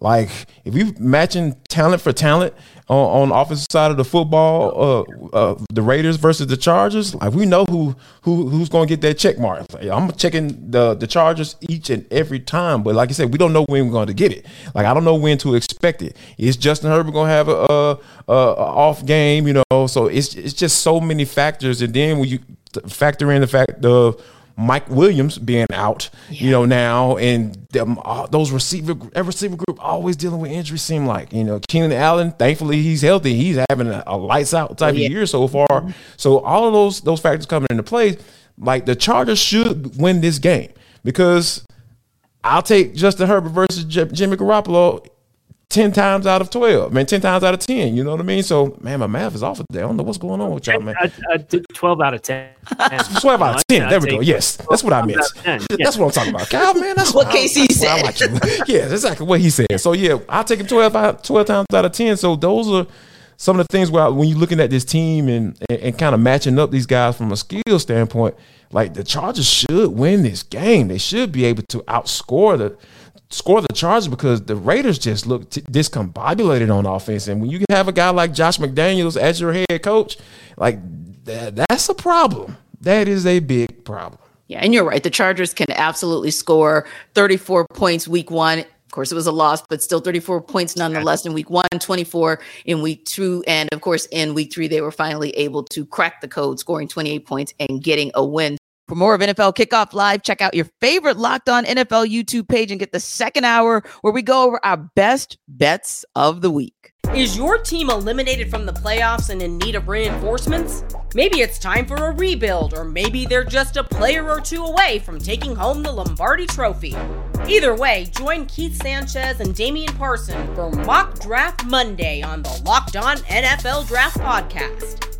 E: like if we matching talent for talent on, on offensive side of the football, uh, uh, the Raiders versus the Chargers, like we know who who who's to get that check mark. I'm checking the the Chargers each and every time, but like I said, we don't know when we're going to get it. Like I don't know when to expect it. Is Justin Herbert to have a, a, a off game? You know, so it's it's just so many factors, and then when you factor in the fact of Mike Williams being out, you know, now and them, uh, those receiver every receiver group always dealing with injuries. Seem like you know Keenan Allen. Thankfully, he's healthy. He's having a, a lights out type
B: Yeah.
E: of year so far. So all of those those factors coming into play, like the Chargers should win this game because I'll take Justin Herbert versus Jimmy Garoppolo. 10 times out of 12, man, 10 times out of 10, you know what I mean? So, man, my math is off today. I don't know what's going on with y'all, man.
A: I, I did 12 out of 10.
E: 12 out of 10. There we go. Yes, that's what I meant.
A: 12 out of 10, yeah.
E: That's what I'm talking about. Kyle, man, that's
B: What
E: I-
B: Casey
E: that's why I like yeah, that's exactly what he said. So, yeah, I'll take him 12, out, 12 times out of 10. So, those are some of the things where when you're looking at this team and, and, and kind of matching up these guys from a skill standpoint, like the Chargers should win this game. They should be able to outscore the score the Chargers because the Raiders just look t- discombobulated on offense. And when you have a guy like Josh McDaniels as your head coach, like that, that's a problem. That is a big problem.
B: Yeah, and you're right. The Chargers can absolutely score 34 points week one. Of course, it was a loss, but still 34 points nonetheless in week one, 24 in week two. And of course, in week three, they were finally able to crack the code, scoring 28 points and getting a win. For more of NFL Kickoff Live, check out your favorite Locked On NFL YouTube page and get the second hour where we go over our best bets of the week.
N: Is your team eliminated from the playoffs and in need of reinforcements? Maybe it's time for a rebuild, or maybe they're just a player or two away from taking home the Lombardi Trophy. Either way, join Keith Sanchez and Damian Parson for Mock Draft Monday on the Locked On NFL Draft Podcast.